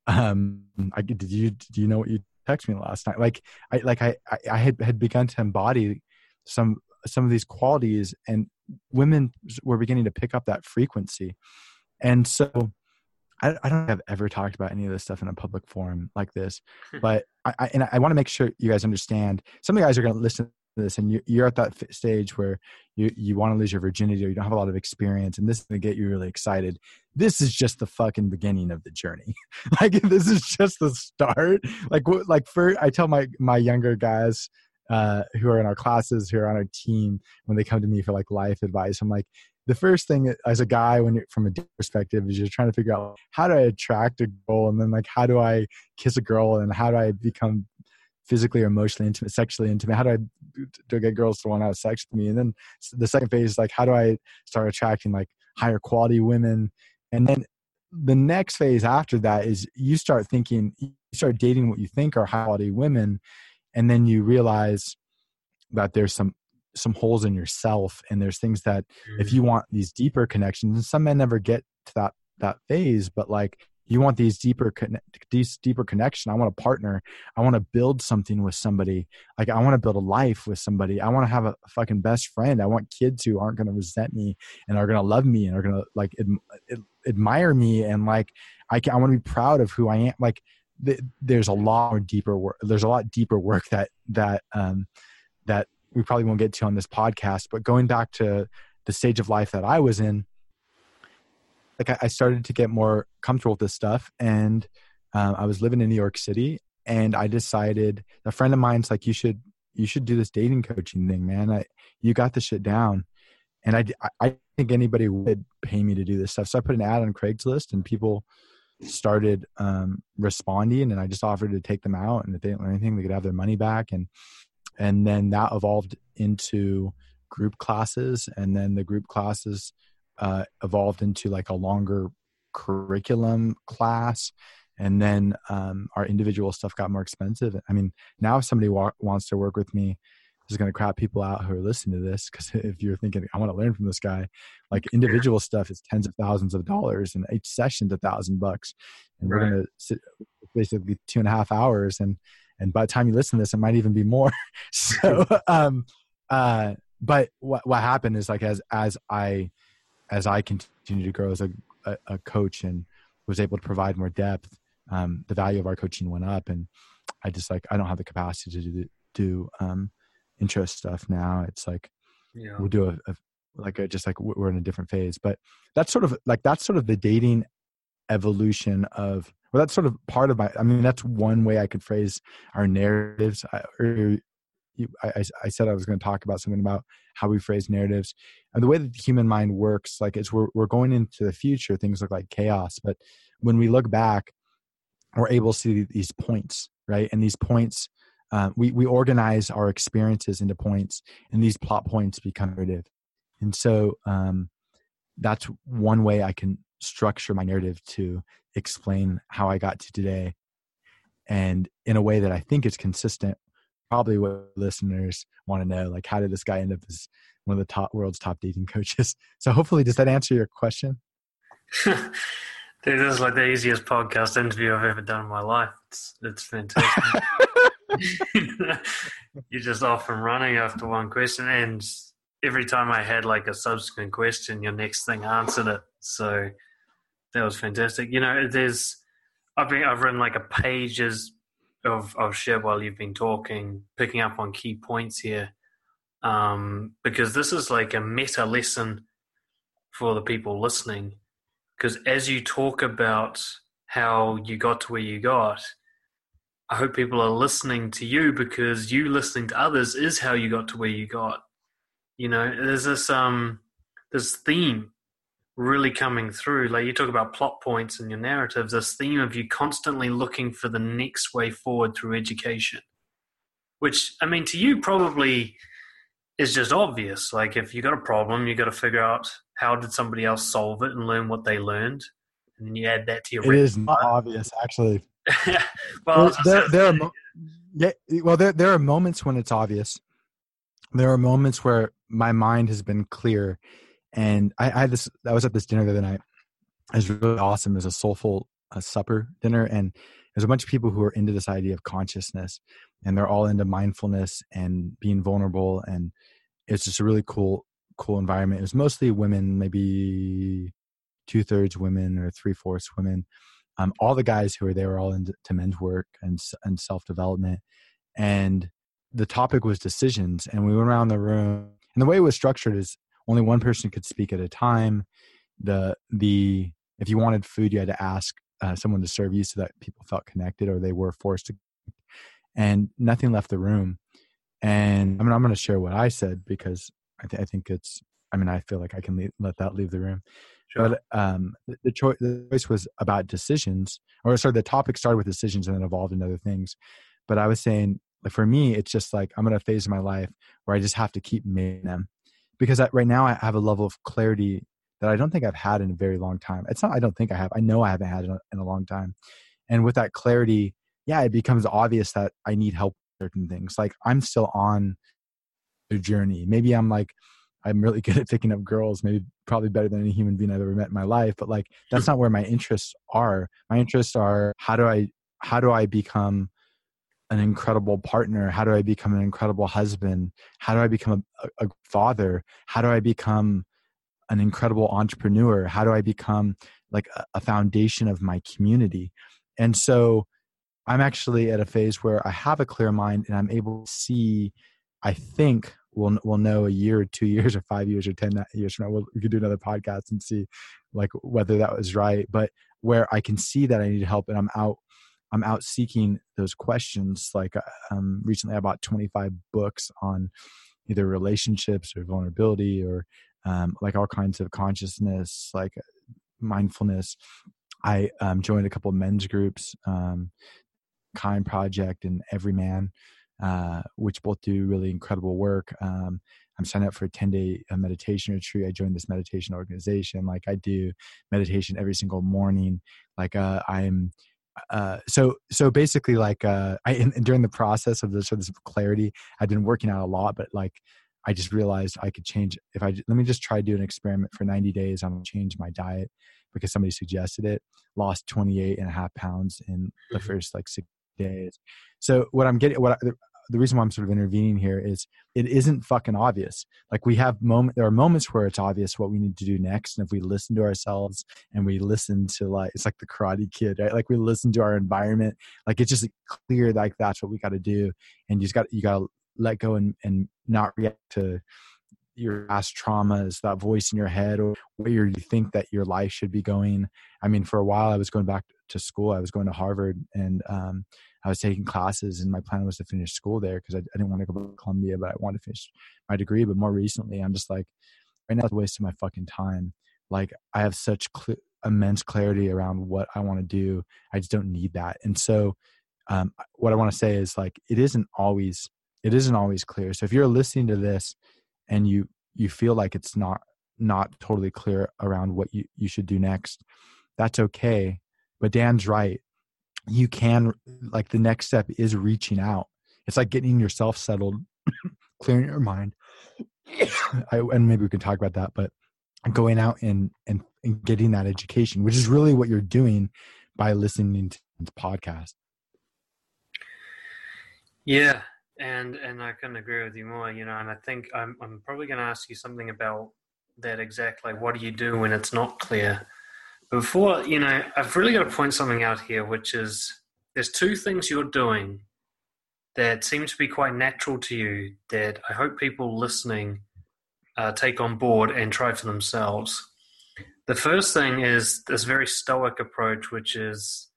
um I, did you do you know what you texted me last night? Like i like i i, had, had begun to embody some some of these qualities and women were beginning to pick up that frequency. And so I, I don't I've ever talked about any of this stuff in a public forum like this, but I, I and I want to make sure you guys understand. Some of you guys are going to listen this, and you, you're at that stage where you you want to lose your virginity or you don't have a lot of experience, and this is going to get you really excited. This is just the fucking beginning of the journey. like this is just the start. Like like for I tell my my younger guys uh, who are in our classes, who are on our team, when they come to me for like life advice, I'm like, the first thing as a guy, when from a perspective, is you're trying to figure out how do I attract a girl, and then like how do I kiss a girl, and how do I become physically or emotionally intimate, sexually intimate? How do I do I get girls to want to have sex with me? And then the second phase is like, how do I start attracting like higher quality women? And then the next phase after that is you start thinking, you start dating what you think are high quality women, and then you realize that there's some some holes in yourself and there's things that if mm. you want these deeper connections and some men never get to that that phase but like you want these deeper conne- these deeper connection i want a partner. I want to build something with somebody. Like i want to build a life with somebody. I want to have a fucking best friend. I want kids who aren't going to resent me and are going to love me and are going to like ad- ad- admire me and like i, can, I want to be proud of who i am. Like th- there's a lot more deeper work there's a lot deeper work that that um that we probably won't get to on this podcast, but going back to the stage of life that I was in, like I, started to get more comfortable with this stuff, and um, I was living in New York City, and I decided a friend of mine's like, you should you should do this dating coaching thing, man. I you got the shit down, and I I think anybody would pay me to do this stuff. So I put an ad on Craigslist, and people started um, responding, and I just offered to take them out, and if they didn't learn anything, they could have their money back, and and then that evolved into group classes, and then the group classes uh, evolved into like a longer curriculum class. And then um, our individual stuff got more expensive. I mean now if somebody wa- wants to work with me this is going to crap people out who are listening to this because if you're thinking i want to learn from this guy like individual stuff is tens of thousands of dollars and each session's a thousand bucks. And right. we're going to sit basically two and a half hours and and by the time you listen to this it might even be more. So um uh but what what happened is like as as i as i continue to grow as a, a, a coach and was able to provide more depth um, the value of our coaching went up and i just like i don't have the capacity to do, do um, intro stuff now it's like yeah. we'll do a, a like a, just like we're in a different phase but that's sort of like that's sort of the dating evolution of well that's sort of part of my i mean that's one way i could phrase our narratives I, or I, I said i was going to talk about something about how we phrase narratives and the way that the human mind works like it's we're, we're going into the future things look like chaos but when we look back we're able to see these points, right? And these points, uh, we we organize our experiences into points, and these plot points become narrative. And so um, that's one way I can structure my narrative to explain how I got to today, and in a way that I think is consistent. Probably what listeners want to know, like how did this guy end up as one of the top world's top dating coaches? So hopefully, does that answer your question? Dude, this is like the easiest podcast interview I've ever done in my life. It's it's fantastic. You're just off and running after one question, and every time I had like a subsequent question, your next thing answered it. So that was fantastic. You know, there's I've been I've written like a pages of of shit while you've been talking, picking up on key points here, um, because this is like a meta lesson for the people listening because as you talk about how you got to where you got, I hope people are listening to you because you listening to others is how you got to where you got. You know, there's this um this theme really coming through. Like you talk about plot points in your narratives, this theme of you constantly looking for the next way forward through education. Which I mean to you probably is just obvious. Like if you got a problem, you got to figure out how did somebody else solve it and learn what they learned, and then you add that to your. It is not obvious, actually. well, there, there are mo- yeah, well, there there are moments when it's obvious. There are moments where my mind has been clear, and I, I had this. I was at this dinner the other night. It was really awesome. It was a soulful uh, supper dinner, and there's a bunch of people who are into this idea of consciousness, and they're all into mindfulness and being vulnerable, and it's just a really cool cool environment. It was mostly women, maybe two thirds women or three fourths women. Um, all the guys who were there were all into men's work and and self development, and the topic was decisions. And we went around the room, and the way it was structured is only one person could speak at a time. The the if you wanted food, you had to ask uh, someone to serve you so that people felt connected or they were forced to. And nothing left the room. And I mean, I'm going to share what I said because I, th- I think it's. I mean, I feel like I can leave, let that leave the room. Sure. But um, the, the, choice, the choice was about decisions, or sorry, the topic started with decisions and then evolved into other things. But I was saying, like for me, it's just like I'm in a phase of my life where I just have to keep making them, because I, right now I have a level of clarity that I don't think I've had in a very long time. It's not I don't think I have. I know I haven't had it in a long time. And with that clarity, yeah, it becomes obvious that I need help with certain things. Like I'm still on the journey. Maybe I'm like, I'm really good at picking up girls, maybe probably better than any human being I've ever met in my life. But like, that's not where my interests are. My interests are how do I, how do I become an incredible partner? How do I become an incredible husband? How do I become a, a father? How do I become an incredible entrepreneur? How do I become like a, a foundation of my community? And so I'm actually at a phase where I have a clear mind and I'm able to see, I think, we'll we'll know a year or two years or five years or ten years from now. We'll, we could do another podcast and see like whether that was right. But where I can see that I need help and I'm out I'm out seeking those questions. Like uh, um, recently, I bought 25 books on either relationships or vulnerability or um, like all kinds of consciousness, like mindfulness. I um, joined a couple men's groups, um, Kind Project and Evryman, uh, which both do really incredible work. Um, I'm signed up for a 10 day uh, meditation retreat. I joined this meditation organization. Like I do meditation every single morning. Like uh, I'm uh, so so basically like uh, I in, during the process of this sort of this clarity, I've been working out a lot, but like I just realized I could change if I let me just try to do an experiment for 90 days. I'm gonna change my diet because somebody suggested it. Lost 28 and a half pounds in the mm-hmm. first like six days. So what I'm getting, what I, the reason why I'm sort of intervening here is it isn't fucking obvious. Like we have moment, there are moments where it's obvious what we need to do next, and if we listen to ourselves and we listen to like it's like the Karate Kid, right? Like we listen to our environment, like it's just clear like that's what we got to do, and you just got you got to let go and and not react to your past traumas, that voice in your head, or where you think that your life should be going. I mean, for a while, I was going back to school. I was going to Harvard, and um, I was taking classes, and my plan was to finish school there because I, I, didn't want to go to Columbia, but I wanted to finish my degree. But more recently, I'm just like, right now, it's wasting my fucking time. Like, I have such cl- immense clarity around what I want to do. I just don't need that. And so, um, what I want to say is like, it isn't always, it isn't always clear. So if you're listening to this and you you feel like it's not not totally clear around what you, you should do next, that's okay. But Dan's right you can like the next step is reaching out. It's like getting yourself settled clearing your mind. I, and maybe we can talk about that but going out and, and and getting that education which is really what you're doing by listening to the podcast. Yeah and and i can agree with you more you know and i think i'm, I'm probably going to ask you something about that exactly what do you do when it's not clear before, you know, I've really got to point something out here, which is there's two things you're doing that seem to be quite natural to you that I hope people listening uh, take on board and try for themselves. The first thing is this very stoic approach, which is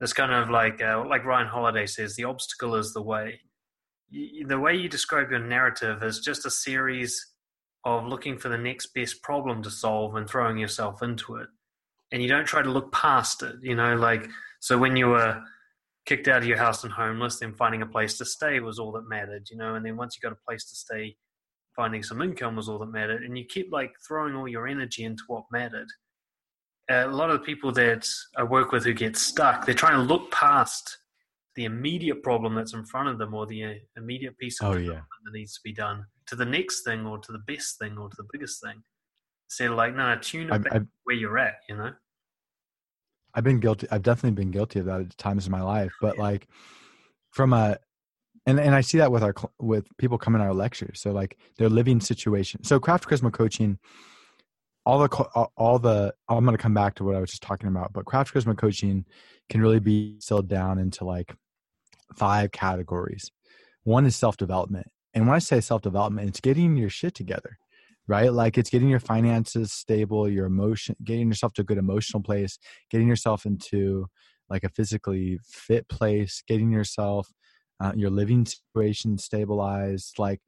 this kind of like, uh, like Ryan Holiday says, the obstacle is the way. The way you describe your narrative is just a series of looking for the next best problem to solve and throwing yourself into it and you don't try to look past it. You know, like so when you were kicked out of your house and homeless, then finding a place to stay was all that mattered. You know, and then once you got a place to stay, finding some income was all that mattered, and you keep like throwing all your energy into what mattered. Uh, a lot of the people that I work with who get stuck, they're trying to look past the immediate problem that's in front of them or the uh, immediate piece of oh, yeah. that needs to be done to the next thing or to the best thing or to the biggest thing. Instead of like, no, tune it back where you're at, you know? I've been guilty. I've definitely been guilty of that at times in my life. But like from a, and and I see that with our with people coming to our lectures. So like their living situation. So craft charisma coaching, all the all the I'm going to come back to what I was just talking about. But craft charisma coaching can really be distilled down into like five categories. One is self development, and when I say self development, it's getting your shit together right? Like it's getting your finances stable, your emotion, getting yourself to a good emotional place, getting yourself into like a physically fit place, getting yourself uh, your living situation stabilized. Like,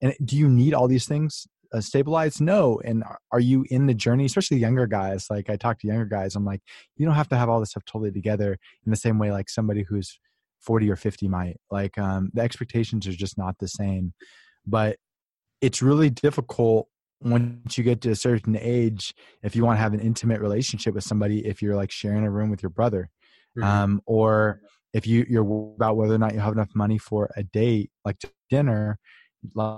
and do you need all these things uh, stabilized? No. And are you in the journey, especially younger guys? Like I talk to younger guys, I'm like, you don't have to have all this stuff totally together in the same way like somebody who's 40 or 50 might. Like um, the expectations are just not the same. But it's really difficult once you get to a certain age if you want to have an intimate relationship with somebody if you're like sharing a room with your brother mm-hmm. um, or if you you're about whether or not you have enough money for a date like dinner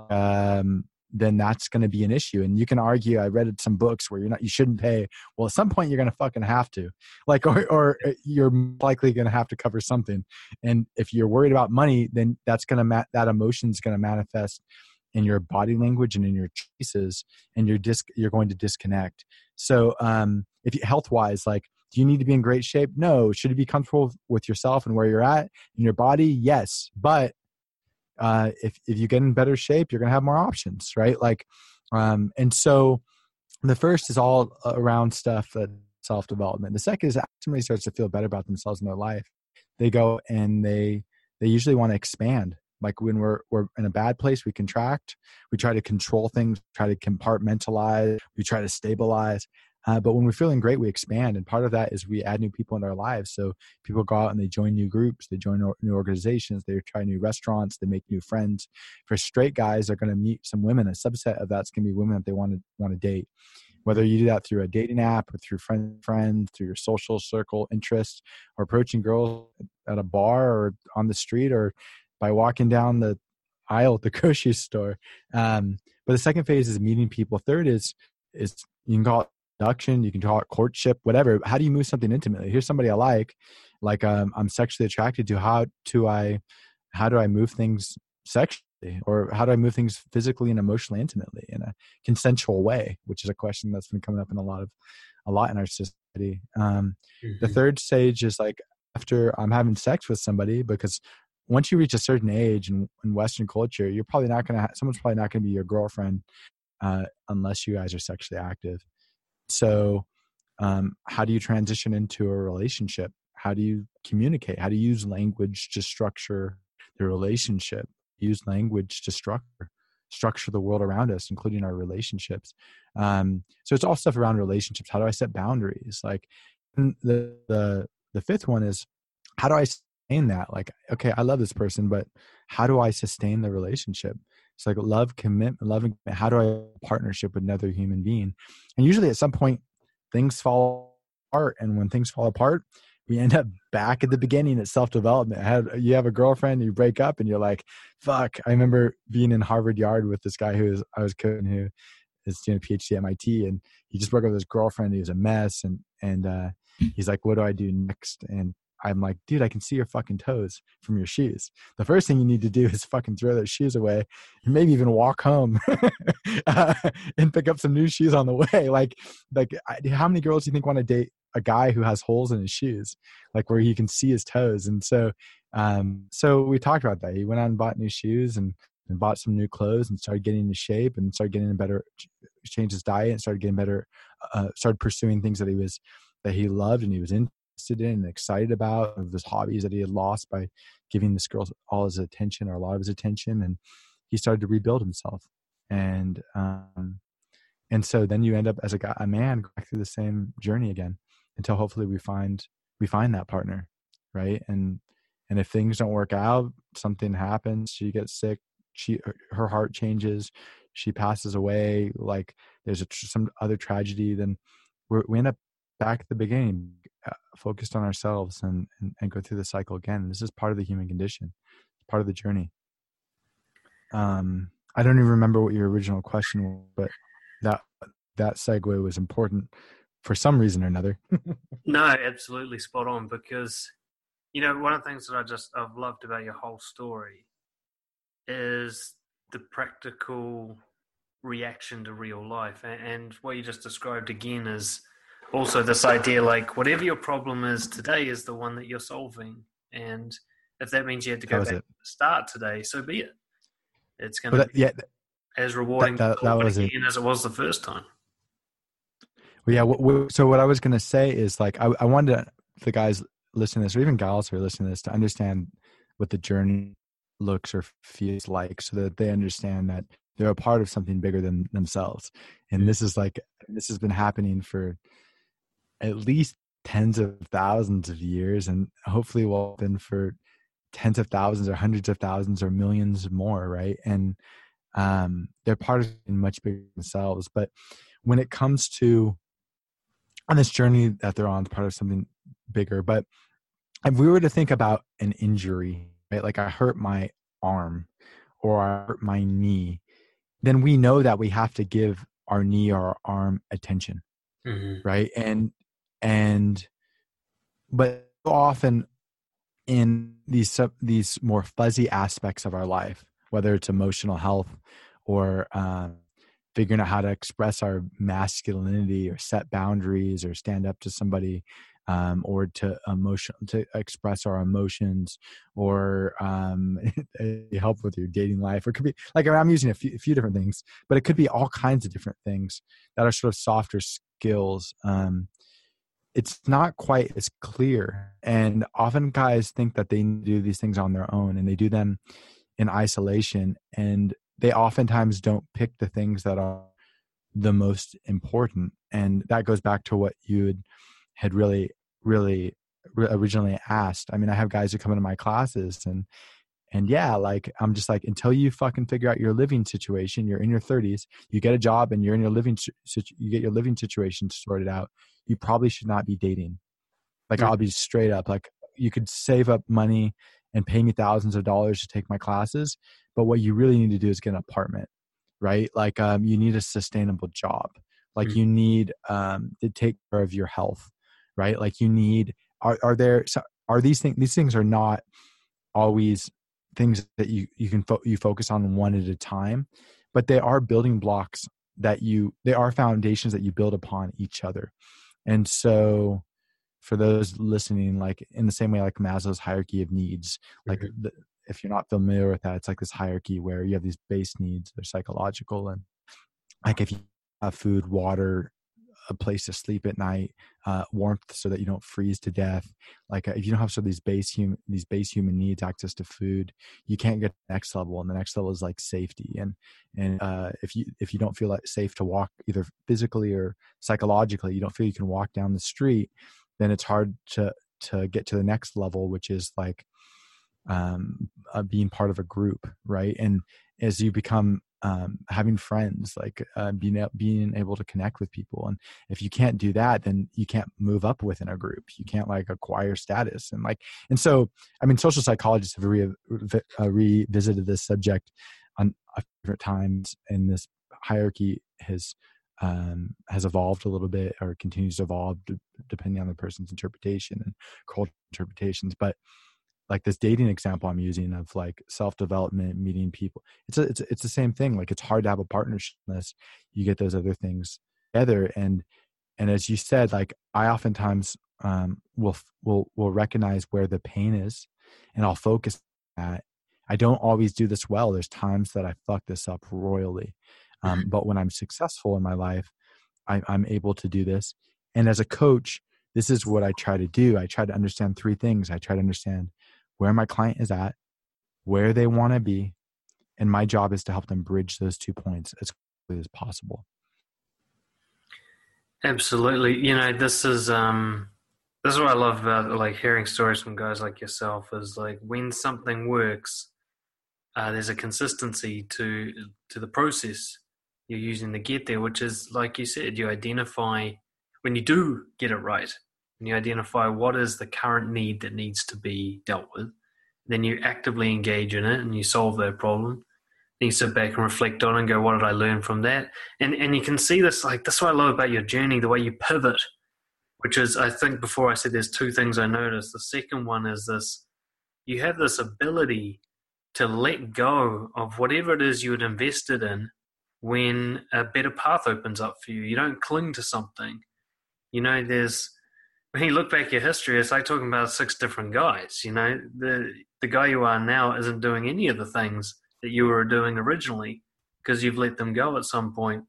um, then that's going to be an issue. And you can argue i read some books where you're not you shouldn't pay well at some point you're going to fucking have to. Like or, or uh, you're likely going to have to cover something. And if you're worried about money then that's going to ma- that emotion's going to manifest in your body language and in your choices and you're dis- you're going to disconnect. So um if you health wise like do you need to be in great shape? No. Should you be comfortable with yourself and where you're at in your body? Yes. But uh if if you get in better shape you're gonna have more options right? Like um and so the first is all around stuff that self development the second is somebody starts to feel better about themselves in their life they go and they they usually want to expand like when we're we're in a bad place we contract we try to control things try to compartmentalize we try to stabilize Uh, but when we're feeling great, we expand, and part of that is we add new people in our lives. So people go out and they join new groups, they join new organizations, they try new restaurants, they make new friends. For straight guys, they're going to meet some women. A subset of that's going to be women that they want to want to date. Whether you do that through a dating app or through friend friend through your social circle interest or approaching girls at a bar or on the street, or by walking down the aisle at the grocery store. Um, but the second phase is meeting people. Third is is you can call it seduction, you can call it courtship, whatever. How do you move something intimately? Here's somebody I like, like um, I'm sexually attracted to. How do I how do I move things sexually, or how do I move things physically and emotionally intimately in a consensual way? Which is a question that's been coming up in a lot of a lot in our society. Um, mm-hmm. The third stage is like after I'm having sex with somebody because once you reach a certain age in, in Western culture, you're probably not going to, someone's probably not going to be your girlfriend uh, unless you guys are sexually active. So, um, how do you transition into a relationship? How do you communicate? How do you use language to structure the relationship? Use language to structure structure the world around us, including our relationships. Um, so it's all stuff around relationships. How do I set boundaries? Like the the the fifth one is how do I sustain that like okay i love this person but how do i sustain the relationship? It's like love commitment loving how do i partnership with another human being? And usually at some point things fall apart and when things fall apart we end up back at the beginning at self-development. You have a girlfriend you break up and you're like fuck. I remember being in harvard yard with this guy who was i was coaching who is doing a phd at mit and he just broke up with his girlfriend he was a mess and and uh, he's like what do i do next? And I'm like, dude, I can see your fucking toes from your shoes. The first thing you need to do is fucking throw those shoes away and maybe even walk home uh, and pick up some new shoes on the way. Like, like how many girls do you think want to date a guy who has holes in his shoes, like where he can see his toes? And so, um, so we talked about that. He went out and bought new shoes and, and bought some new clothes and started getting into shape and started getting a better, changed his diet and started getting better, uh, started pursuing things that he was, that he loved and he was in interested in and excited about of his hobbies that he had lost by giving this girl all his attention or a lot of his attention and he started to rebuild himself. And um and so then you end up as a guy a man going through the same journey again until hopefully we find we find that partner right? And and if things don't work out something happens she gets sick she her heart changes she passes away like there's a, some other tragedy then we end up back at the beginning focused on ourselves and, and, and go through the cycle again. This is part of the human condition, part of the journey. Um, I don't even remember what your original question was, but that that segue was important for some reason or another. no, absolutely spot on because you know one of the things that I just I've loved about your whole story is the practical reaction to real life, and what you just described again is also this idea like whatever your problem is today is the one that you're solving. And if that means you had to go back to the start today so be it. It's going to be yeah, as rewarding that, that, that was it. as it was the first time. Well, yeah so what i was going to say is like I, I wanted the guys listening to this or even gals who are listening to this to understand what the journey looks or feels like so that they understand that they're a part of something bigger than themselves. And this is like this has been happening for at least tens of thousands of years and hopefully will been for tens of thousands or hundreds of thousands or millions more right? And um, they're part of much bigger themselves. But when it comes to on this journey that they're on part of something bigger but if we were to think about an injury right like i hurt my arm or i hurt my knee then we know that we have to give our knee or our arm attention mm-hmm. right? And and but often in these these more fuzzy aspects of our life whether it's emotional health or um, figuring out how to express our masculinity or set boundaries or stand up to somebody um, or to emotion to express our emotions or um, help with your dating life. Or it could be like i'm using a few, a few, different things but it could be all kinds of different things that are sort of softer skills um, it's not quite as clear. And often guys think that they do these things on their own and they do them in isolation. And they oftentimes don't pick the things that are the most important and that goes back to what you had, really really originally asked i mean i have guys who come into my classes and and yeah like i'm just like until you fucking figure out your living situation you're in your 30s you get a job and you're in your living you get your living situation sorted out you probably should not be dating. Like i'll be straight up like you could save up money and pay me thousands of dollars to take my classes but what you really need to do is get an apartment right? Like um, you need a sustainable job. Like mm-hmm. you need um, to take care of your health right? Like you need are, are there are these things these things are not always things that you you can fo- you focus on one at a time but they are building blocks that you they are foundations that you build upon each other and so for those listening like in the same way like maslow's hierarchy of needs like mm-hmm. the, if you're not familiar with that it's like this hierarchy where you have these base needs they're psychological and like if you have food water a place to sleep at night, uh, warmth so that you don't freeze to death. Like uh, if you don't have some of these base human these base human needs, access to food, you can't get the next level. And the next level is like safety. And and uh, if you if you don't feel like safe to walk either physically or psychologically, you don't feel you can walk down the street, then it's hard to to get to the next level, which is like um, uh, being part of a group, right? And as you become um, having friends, like uh, being being able to connect with people. And if you can't do that, then you can't move up within a group. You can't like acquire status and like. And so, I mean, social psychologists have re- uh, revisited this subject on different times, and this hierarchy has um, has evolved a little bit or continues to evolve depending on the person's interpretation and cultural interpretations. But like this dating example I'm using of like self development, meeting people. It's a, it's a, it's the same thing. Like it's hard to have a partnership unless you get those other things together. And and as you said, like I oftentimes um, will will will recognize where the pain is, and I'll focus at. I don't always do this well. There's times that I fuck this up royally, um, mm-hmm. but when I'm successful in my life, I, I'm able to do this. And as a coach, this is what I try to do. I try to understand three things. I try to understand where my client is at, where they want to be, and my job is to help them bridge those two points as quickly as possible. Absolutely. You know, this is um this is what I love about like hearing stories from guys like yourself is like when something works, uh, there's a consistency to to the process you're using to get there, which is like you said, you identify when you do get it right, and you identify what is the current need that needs to be dealt with, then you actively engage in it and you solve that problem. Then you sit back and reflect on and go, what did I learn from that? And and you can see this like that's what I love about your journey, the way you pivot, which is I think before I said there's two things I noticed. The second one is this you have this ability to let go of whatever it is you had invested in when a better path opens up for you. You don't cling to something. You know, there's when you look back at your history, it's like talking about six different guys. You know, the the guy you are now isn't doing any of the things that you were doing originally because you've let them go at some point.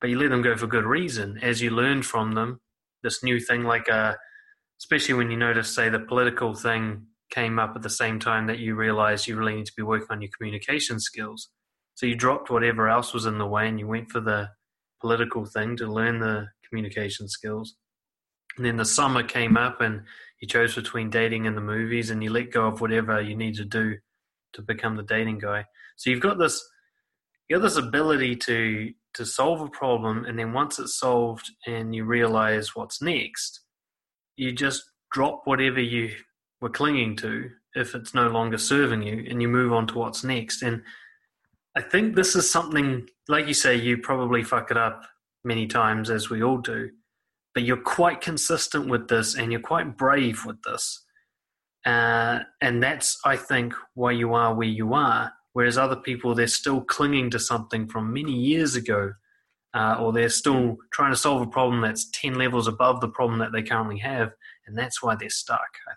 But you let them go for good reason. As you learned from them, this new thing, like uh, especially when you notice, say, the political thing came up at the same time that you realized you really need to be working on your communication skills. So you dropped whatever else was in the way and you went for the political thing to learn the communication skills and then the summer came up and you chose between dating and the movies and you let go of whatever you need to do to become the dating guy. So you've got this you have this ability to to solve a problem and then once it's solved and you realize what's next, you just drop whatever you were clinging to if it's no longer serving you and you move on to what's next. And I think this is something like you say, you probably fuck it up many times as we all do but you're quite consistent with this and you're quite brave with this. Uh, and that's, I think, why you are where you are. Whereas other people, they're still clinging to something from many years ago, uh, or they're still trying to solve a problem that's 10 levels above the problem that they currently have. And that's why they're stuck, I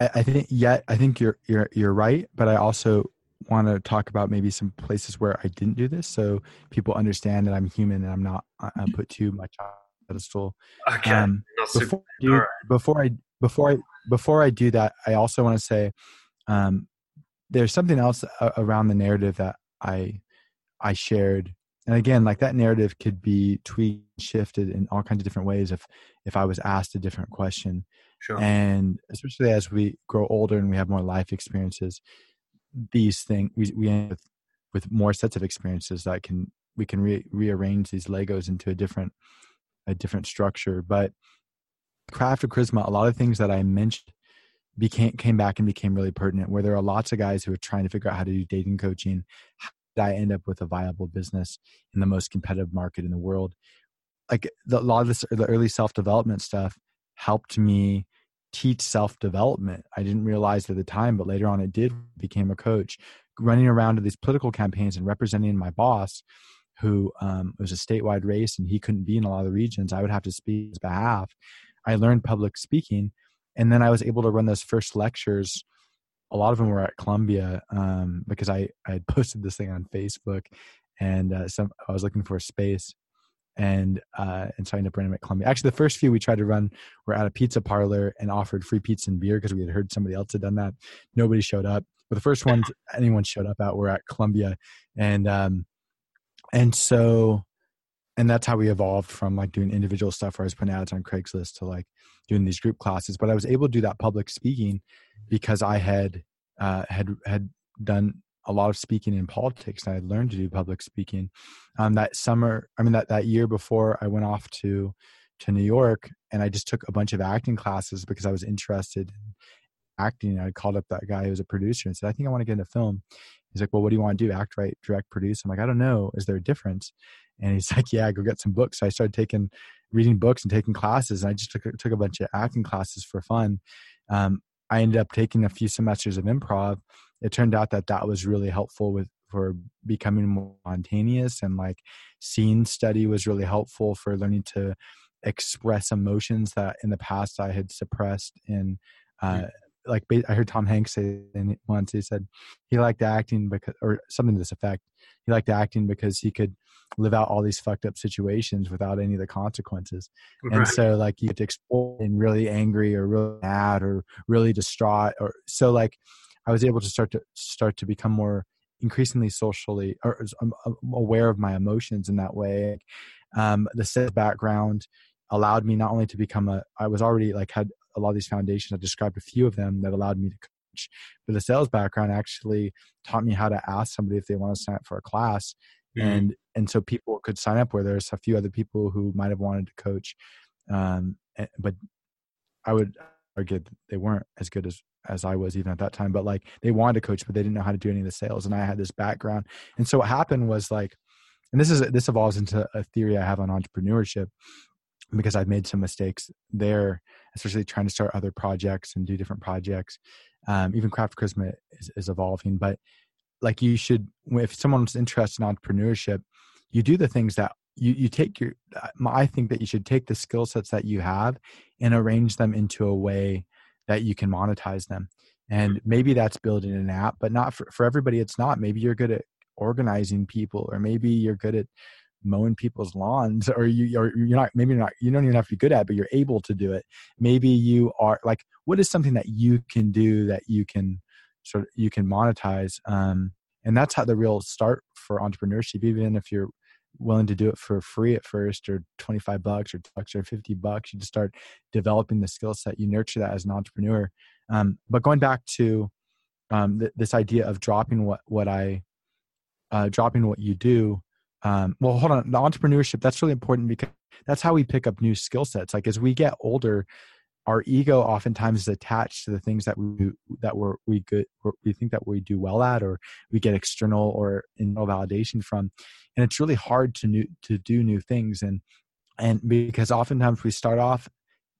think. I think yeah, I think you're you're you're right, but I also want to talk about maybe some places where I didn't do this, so people understand that I'm human and I'm not I put too much on pedestal. Okay. Um, before, I do, right. before I before I before I do that, I also want to say um, there's something else around the narrative that I I shared. And again, like that narrative could be tweaked, shifted in all kinds of different ways if if I was asked a different question. Sure. And especially as we grow older and we have more life experiences, these things we we end with with more sets of experiences that can we can re- rearrange these Legos into a different a different structure. But craft of charisma, a lot of things that I mentioned became came back and became really pertinent. Where there are lots of guys who are trying to figure out how to do dating coaching. How did I end up with a viable business in the most competitive market in the world? Like the, a lot of this, the early self development stuff helped me teach self development. I didn't realize at the time, but later on it did. Became a coach, running around to these political campaigns and representing my boss, who um, was a statewide race and he couldn't be in a lot of the regions. I would have to speak his behalf. I learned public speaking, and then I was able to run those first lectures. A lot of them were at Columbia um, because I I had posted this thing on Facebook, and uh, some I was looking for a space, and uh, and so I ended up running at Columbia. Actually, the first few we tried to run were at a pizza parlor and offered free pizza and beer because we had heard somebody else had done that. Nobody showed up, but the first ones anyone showed up at were at Columbia, and um, and so and that's how we evolved from like doing individual stuff where I was putting ads on Craigslist to like doing these group classes. But I was able to do that public speaking because I had uh, had had done a lot of speaking in politics and I had learned to do public speaking. Um, that summer, I mean that that year before I went off to to New York and I just took a bunch of acting classes because I was interested in acting. I called up that guy who was a producer and said, I think I want to get into film. He's like, Well, what do you want to do? Act, write, direct, produce? I'm like, I don't know. Is there a difference? And he's like, yeah, go get some books. So I started taking, reading books and taking classes. And I just took, took a bunch of acting classes for fun. Um, I ended up taking a few semesters of improv. It turned out that that was really helpful with for becoming more spontaneous and like scene study was really helpful for learning to express emotions that in the past I had suppressed in uh, like I heard Tom Hanks say once he said he liked acting because or something to this effect. He liked acting because he could live out all these fucked up situations without any of the consequences. Right. And so like you get to explore and really angry or really mad or really distraught or so like I was able to start to start to become more increasingly socially or um, um, aware of my emotions in that way. Um, the sales background allowed me not only to become a I was already like had a lot of these foundations. I described a few of them that allowed me to coach. But the sales background actually taught me how to ask somebody if they want to sign up for a class. Mm-hmm. And and so people could sign up where there's a few other people who might have wanted to coach. Um, eh, but I would argue they weren't as good as as I was even at that time. But like they wanted to coach, but they didn't know how to do any of the sales. And I had this background. And so what happened was like, and this is this evolves into a theory I have on entrepreneurship because I've made some mistakes there, especially trying to start other projects and do different projects. Um, even Craft Charisma is, is evolving, but like you should, if someone's interested in entrepreneurship, you do the things that you, you take your, uh, I think that you should take the skill sets that you have and arrange them into a way that you can monetize them. And maybe that's building an app, but not for, for everybody. It's not. Maybe you're good at organizing people, or maybe you're good at mowing people's lawns or you or you're not maybe you're not you don't even have to be good at it, but you're able to do it maybe you are like what is something that you can do that you can sort of you can monetize um and that's how the real start for entrepreneurship even if you're willing to do it for free at first or 25 bucks or bucks or 50 bucks you just start developing the skill set you nurture that as an entrepreneur. Um, but going back to um, th- this idea of dropping what what i uh, dropping what you do um, well hold on the entrepreneurship that's really important because that's how we pick up new skill sets. Like as we get older our ego oftentimes is attached to the things that we that we're we good we think that we do well at or we get external or internal validation from. And it's really hard to new to do new things. And and because oftentimes we start off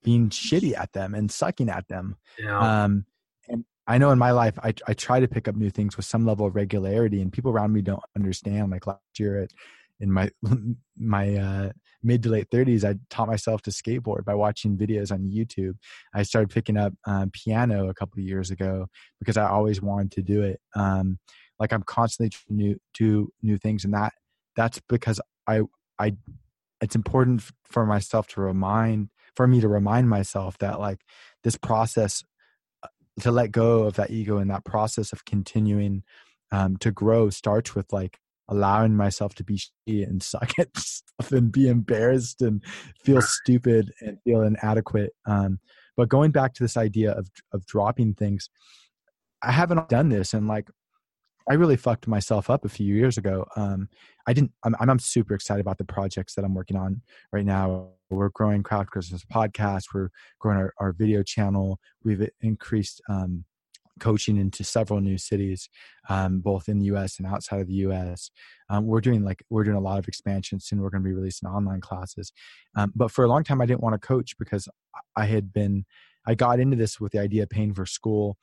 being shitty at them and sucking at them. Yeah. um and i know in my life I, I try to pick up new things with some level of regularity and people around me don't understand. Like last year at in my my uh, mid to late 30s i taught myself to skateboard by watching videos on youtube. I started picking up um, piano a couple years ago because i always wanted to do it. Um, like i'm constantly trying to do new things and that that's because i i it's important for myself to remind for me to remind myself that like this process uh, to let go of that ego and that process of continuing um, to grow starts with like allowing myself to be shitty and suck at stuff and be embarrassed and feel stupid and feel inadequate. Um, but going back to this idea of of dropping things, I haven't done this and like I really fucked myself up a few years ago. Um, I didn't. I'm, I'm super excited about the projects that I'm working on right now. We're growing Craft Charisma podcast. We're growing our, our video channel. We've increased um, coaching into several new cities, um, both in the U.S. and outside of the U.S. Um, we're doing like we're doing a lot of expansion soon. We're going to be releasing online classes, um, but for a long time I didn't want to coach because I had been I got into this with the idea of paying for school.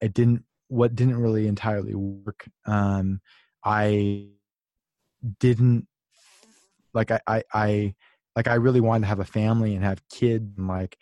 It didn't what didn't really entirely work. Um, I didn't like I, I I like I really wanted to have a family and have kids and like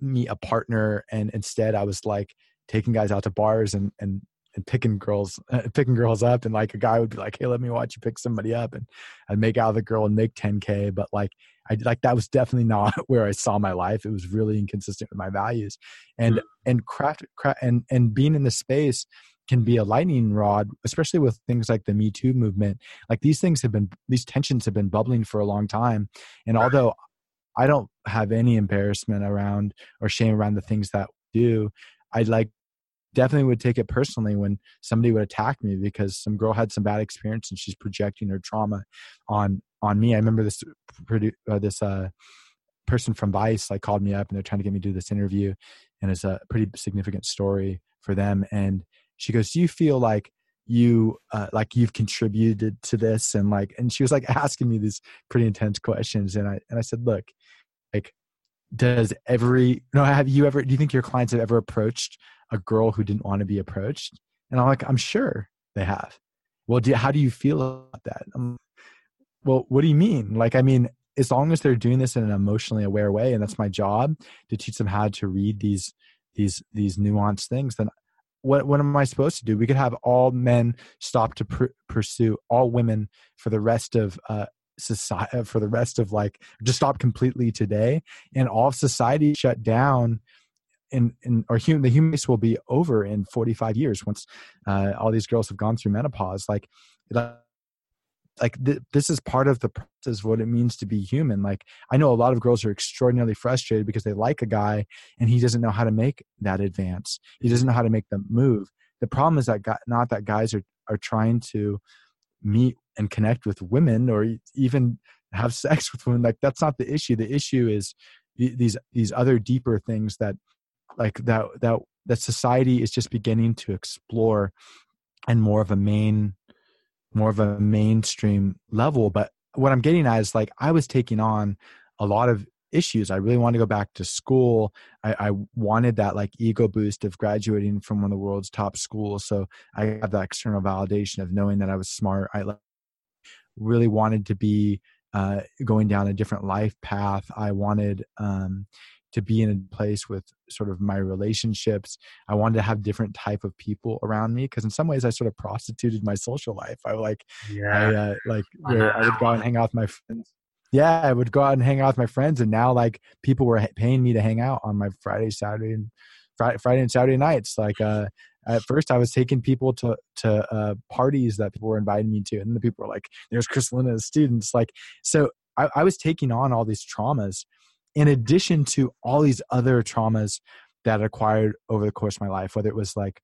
meet a partner and instead I was like taking guys out to bars and and and picking girls uh, picking girls up and like a guy would be like hey let me watch you pick somebody up and I'd make out of the girl and make 10k but like I like that was definitely not where I saw my life it was really inconsistent with my values and mm-hmm. and craft, craft and and being in the space can be a lightning rod, especially with things like the Me Too movement. Like these things have been, these tensions have been bubbling for a long time. And although I don't have any embarrassment around or shame around the things that we do, I like definitely would take it personally when somebody would attack me because some girl had some bad experience and she's projecting her trauma on on me. I remember this uh, this uh, person from Vice like called me up and they're trying to get me to do this interview, and it's a pretty significant story for them. And she goes do you feel like you uh, like you've contributed to this and like and she was like asking me these pretty intense questions and i and i said look like does every no have you ever do you think your clients have ever approached a girl who didn't want to be approached? And i'm like i'm sure they have. Well do, how do you feel about that? Well what do you mean? Like i mean as long as they're doing this in an emotionally aware way and that's my job to teach them how to read these these these nuanced things then what what am I supposed to do? We could have all men stop to pr- pursue all women for the rest of uh, society, uh, for the rest of like just stop completely today, and all of society shut down. And, and or human, the human race will be over in 45 years once uh, all these girls have gone through menopause. Like, like th- this is part of the process of what it means to be human like i know a lot of girls are extraordinarily frustrated because they like a guy and he doesn't know how to make that advance he doesn't know how to make the move the problem is that guy, not that guys are are trying to meet and connect with women or even have sex with women like that's not the issue the issue is these these other deeper things that like that that that society is just beginning to explore and more of a main more of a mainstream level. But what I'm getting at is like I was taking on a lot of issues. I really wanted to go back to school. I, I, wanted that like ego boost of graduating from one of the world's top schools. So I have that external validation of knowing that I was smart. I really wanted to be uh, going down a different life path. I wanted um, to be in a place with sort of my relationships i wanted to have different type of people around me because in some ways i sort of prostituted my social life i like yeah I, uh, like I, I would go out and hang out with my friends yeah i would go out and hang out with my friends and now like people were paying me to hang out on my friday saturday and friday, friday and saturday nights like uh at first I was taking people to to uh, parties that people were inviting me to, and the people were like, "There's Chris Luna's students." Like, so I, I was taking on all these traumas, in addition to all these other traumas that I acquired over the course of my life, whether it was like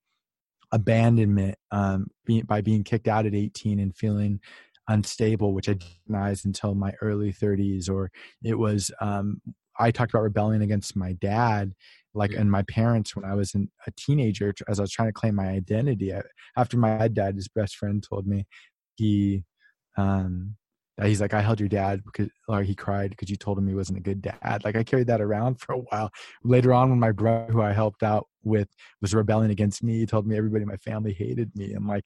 abandonment um, being, by being kicked out at 18 and feeling unstable, which I didn't recognize until my early 30s, or it was um, I talked about rebelling against my dad, like and my parents when I was in, a teenager, as I was trying to claim my identity. after my dad, his best friend told me he um, he's like, I held your dad because, or he cried because you told him he wasn't a good dad. Like I carried that around for a while. Later on, when my brother, who I helped out with, was rebelling against me, he told me everybody in my family hated me, and like,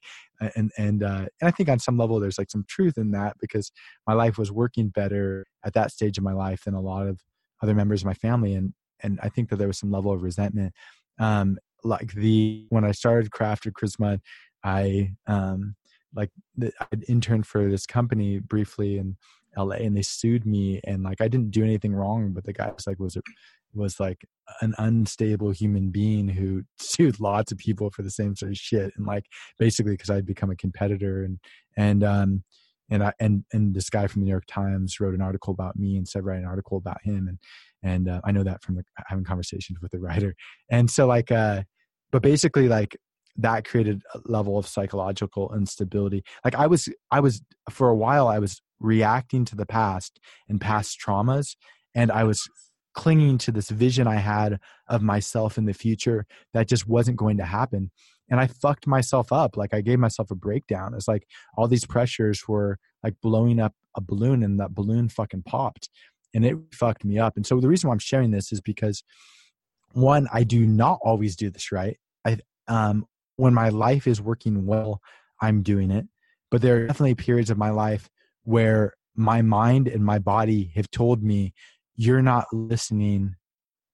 and and uh, and I think on some level there's like some truth in that because my life was working better at that stage of my life than a lot of other members of my family, and and I think that there was some level of resentment. Um, like the when I started Craft of Charisma, I um like i interned for this company briefly in LA and they sued me and like I didn't do anything wrong, but the guy was like was was like an unstable human being who sued lots of people for the same sort of shit and like basically because i'd become a competitor and and um and i and and this guy from the new york times wrote an article about me and said write an article about him and and uh, i know that from the, having conversations with the writer and so like uh but basically like that created a level of psychological instability like i was i was for a while i was reacting to the past and past traumas and i was clinging to this vision I had of myself in the future that just wasn't going to happen. And I fucked myself up. Like I gave myself a breakdown. It's like all these pressures were like blowing up a balloon and that balloon fucking popped and it fucked me up. And so the reason why I'm sharing this is because one, I do not always do this right. I um when my life is working well, I'm doing it. But there are definitely periods of my life where my mind and my body have told me you're not listening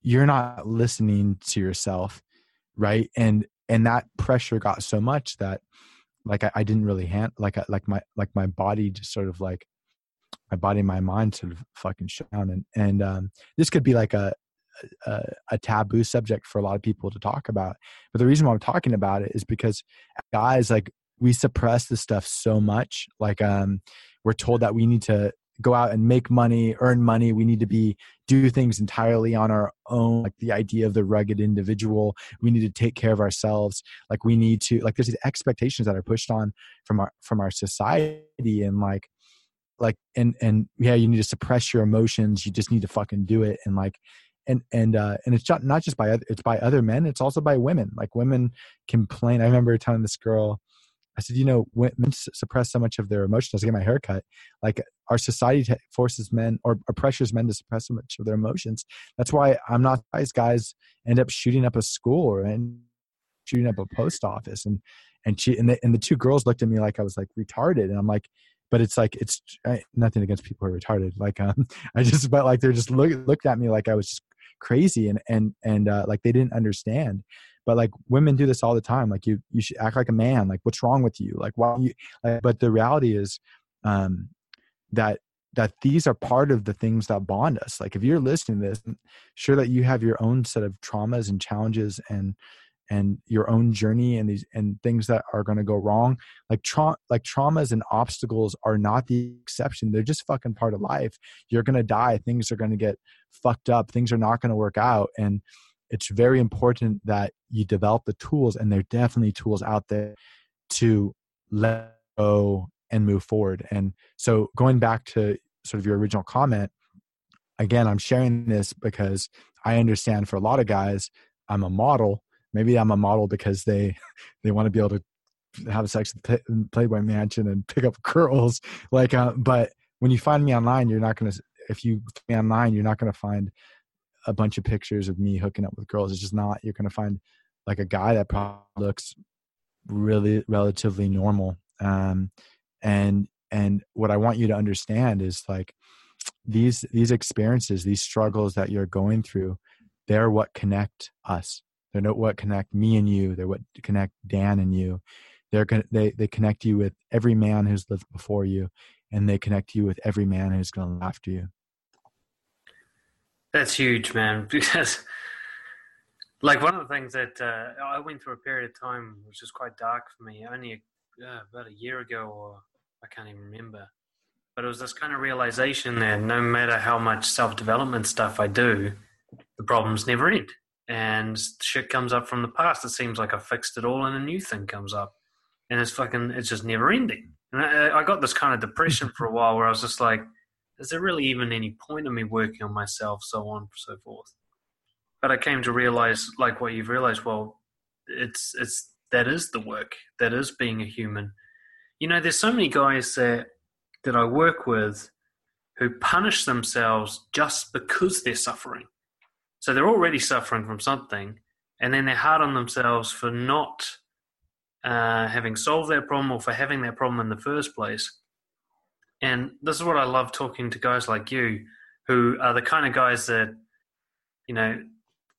you're not listening to yourself right and and that pressure got so much that like i, I didn't really hand like I, like my like my body just sort of like my body my mind sort of fucking shut down and and um this could be like a a, a taboo subject for a lot of people to talk about but the reason why i'm talking about it is because guys like we suppress this stuff so much like um we're told that we need to go out and make money, earn money. We need to be do things entirely on our own. Like the idea of the rugged individual. We need to take care of ourselves. Like we need to like there's these expectations that are pushed on from our from our society and like like and and yeah, you need to suppress your emotions. You just need to fucking do it and like and and uh and it's not just by other it's by other men it's also by women like women complain i remember telling this girl I said, you know, women suppress so much of their emotions. I get my hair cut. Like our society forces men or, or, pressures men to suppress so much of their emotions. That's why I'm not surprised guys end up shooting up a school or and shooting up a post office. And and she and the, and the two girls looked at me like I was like retarded. And I'm like, but it's like it's nothing against people who are retarded. Like um, I just but like they're just look, looked at me like I was just crazy and and and uh, like they didn't understand. But like women do this all the time like you you should act like a man like what's wrong with you? Like why you like, but the reality is um that that these are part of the things that bond us. Like if you're listening to this sure that you have your own set of traumas and challenges and and your own journey and these and things that are going to go wrong like tra- like traumas and obstacles are not the exception they're just fucking part of life. You're going to die things are going to get fucked up things are not going to work out and it's very important that you develop the tools and there are definitely tools out there to let go and move forward. And so going back to sort of your original comment again i'm sharing this because i understand for a lot of guys i'm a model maybe i'm a model because they they want to be able to have sex with playboy mansion and pick up girls like uh, but when you find me online you're not going to if you me online you're not going to find a bunch of pictures of me hooking up with girls. It's just not. You're going to find like a guy that probably looks really relatively normal. Um, and and what I want you to understand is like these these experiences, these struggles that you're going through, they're what connect us. They're not what connect me and you. They're what connect Dan and you. They're they they connect you with every man who's lived before you, and they connect you with every man who's going after you. That's huge, man. Because, like, one of the things that uh, I went through a period of time which was quite dark for me, only uh, about a year ago, or I can't even remember. But it was this kind of realization that no matter how much self development stuff I do, the problems never end. And shit comes up from the past. It seems like I fixed it all, and a new thing comes up, and it's fucking, it's just never ending. And I, I got this kind of depression for a while where I was just like, is there really even any point in me working on myself, so on and so forth? But I came to realize, like what you've realized, well, it's it's that is the work, that is being a human. You know, there's so many guys that that I work with who punish themselves just because they're suffering. So they're already suffering from something, and then they're hard on themselves for not uh, having solved their problem or for having that problem in the first place. And this is what I love talking to guys like you, who are the kind of guys that, you know,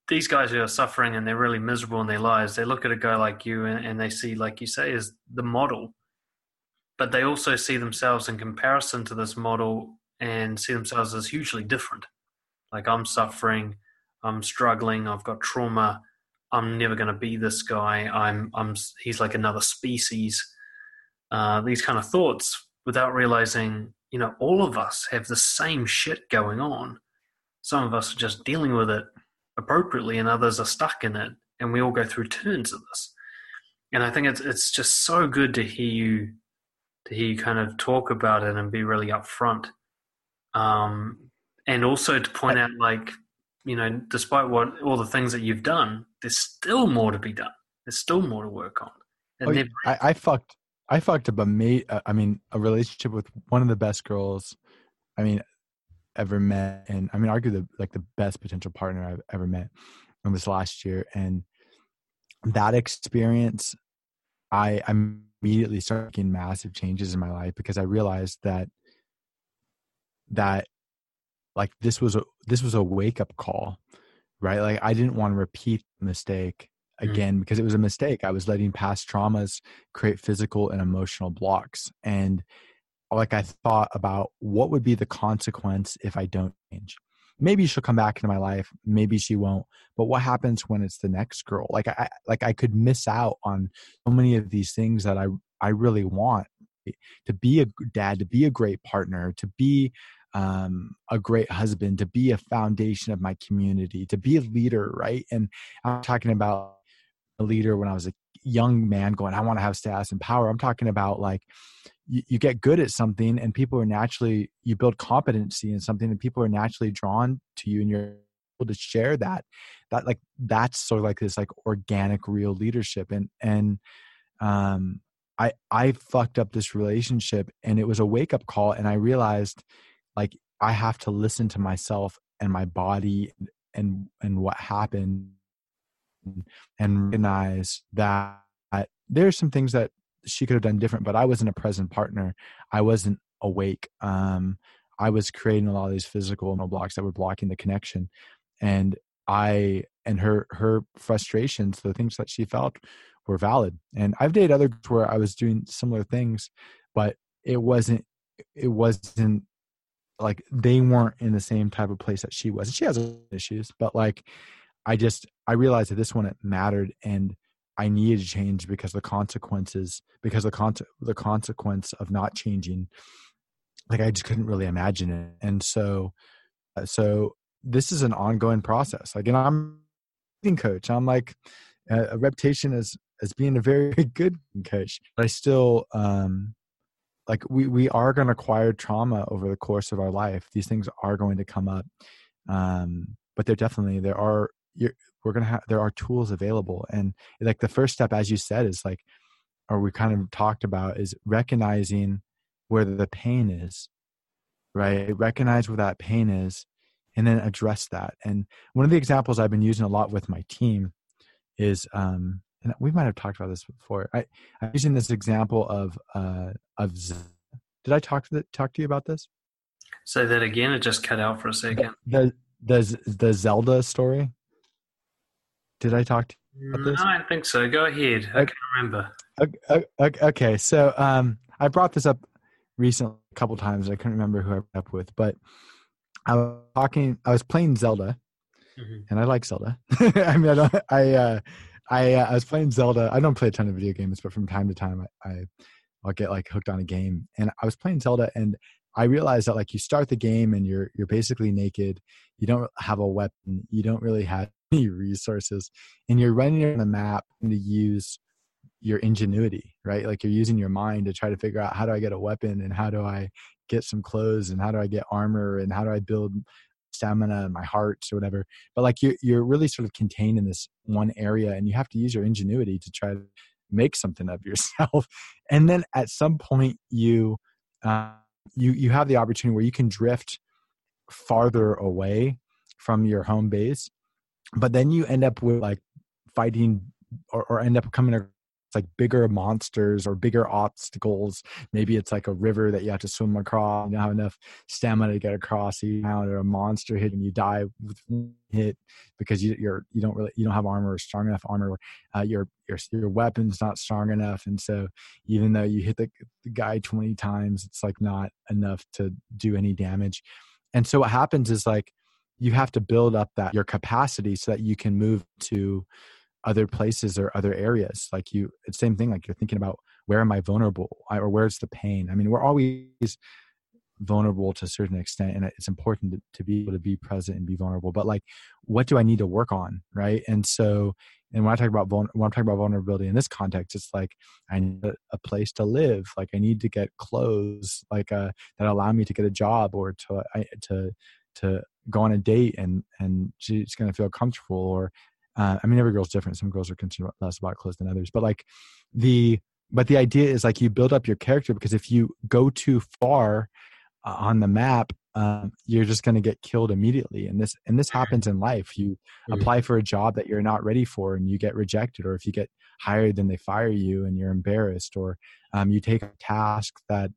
these guys who are suffering and they're really miserable in their lives, they look at a guy like you and, and they see, like you say, as the model. But they also see themselves in comparison to this model and see themselves as hugely different. Like I'm suffering, I'm struggling. I've got trauma. I'm never going to be this guy. I'm, I'm, he's like another species. Uh, these kind of thoughts without realizing, you know, all of us have the same shit going on. Some of us are just dealing with it appropriately, and others are stuck in it, and we all go through turns of this. And I think it's it's just so good to hear you to hear you kind of talk about it and be really upfront. Um, and also to point out, like, you know, despite what all the things that you've done, there's still more to be done. There's still more to work on. Oh, never- I, I, fucked. I fucked up a mate. Uh, I mean, a relationship with one of the best girls. I mean, ever met, and I mean, argue the like the best potential partner I've ever met. in this last year, and that experience, I immediately started making massive changes in my life because I realized that that like this was a this was a wake up call right like i didn't want to repeat the mistake mm. again mm. because it was a mistake i was letting past traumas create physical and emotional blocks and like i thought about what would be the consequence if i don't change maybe she'll come back into my life maybe she won't but what happens when it's the next girl like i like i could miss out on so many of these things that i i really want to be a dad to be a great partner to be um, a great husband, to be a foundation of my community, to be a leader, right? And I'm talking about a leader when I was a young man going, I want to have status and power. I'm talking about like you, you get good at something and people are naturally, you build competency in something and people are naturally drawn to you and you're able to share that. That like, that's sort of like this like organic, real leadership. And, and, um, I, I fucked up this relationship and it was a wake up call. And I realized like i have to listen to myself and my body and and what happened and recognize that there's some things that she could have done different but i wasn't a present partner. I wasn't awake um i was creating a lot of these physical blocks that were blocking the connection. And i and her her frustrations the things that she felt were valid. And i've dated others where i was doing similar things but it wasn't it wasn't like they weren't in the same type of place that she was. She has issues, but like I just I realized that this one it mattered and I needed to change because the consequences because the con- the consequence of not changing like I just couldn't really imagine it. And so uh, so this is an ongoing process. Like and I'm a coach. I'm like a, a reputation as as being a very good coach. But I still um like we we are going to acquire trauma over the course of our life. These things are going to come up um but there definitely there are we're going to have there are tools available. And like the first step as you said is like or we kind of talked about is recognizing where the pain is right? Recognize where that pain is and then address that. And one of the examples i've been using a lot with my team is um and we might have talked about this before. I, I'm using this example of uh, of. Did I talk to the, talk to you about this? Say that again. It just cut out for a second. The the the Zelda story. Did I talk to you about this? No, I don't think so. Go ahead. I can remember. Okay, okay, so um, I brought this up recently a couple times. I couldn't remember who I brought up with, but I was talking. I was playing Zelda, mm-hmm. and I like Zelda. I mean, I don't, I uh, I uh, I was playing Zelda. I don't play a ton of video games, but from time to time I, I I'll get like hooked on a game. And I was playing Zelda, and I realized that like you start the game and you're you're basically naked. You don't have a weapon. You don't really have any resources, and you're running on the map to use your ingenuity, right? Like you're using your mind to try to figure out how do I get a weapon and how do I get some clothes and how do I get armor and how do I build stamina and my heart or whatever but like you're, you're really sort of contained in this one area and you have to use your ingenuity to try to make something of yourself and then at some point you uh, you you have the opportunity where you can drift farther away from your home base but then you end up with like fighting or, or end up coming like bigger monsters or bigger obstacles. Maybe it's like a river that you have to swim across. You don't have enough stamina to get across. So you encounter a monster hit and you die with hit because you, you're you don't really you don't have armor or strong enough armor. Uh, your your your weapon's not strong enough, and so even though you hit the, the guy twenty times, it's like not enough to do any damage. And so what happens is like you have to build up that your capacity so that you can move to other places or other areas like you same thing like you're thinking about where am i vulnerable? Or where's the pain? I mean we're always vulnerable to a certain extent and it's important to, to, be able to be present and be vulnerable but like what do i need to work on right? And so and when i talk about when i'm talking about vulnerability in this context it's like i need a, place to live like i need to get clothes like uh, that allow me to get a job or to I, to to go on a date and and she's going to feel comfortable or uh, i mean every girl's different. Some girls are concerned less about clothes than others but like the but the idea is like you build up your character because if you go too far uh, on the map um, you're just going to get killed immediately and this and this happens in life. You mm-hmm. apply for a job that you're not ready for and you get rejected or if you get hired then they fire you and you're embarrassed or um, you take a task that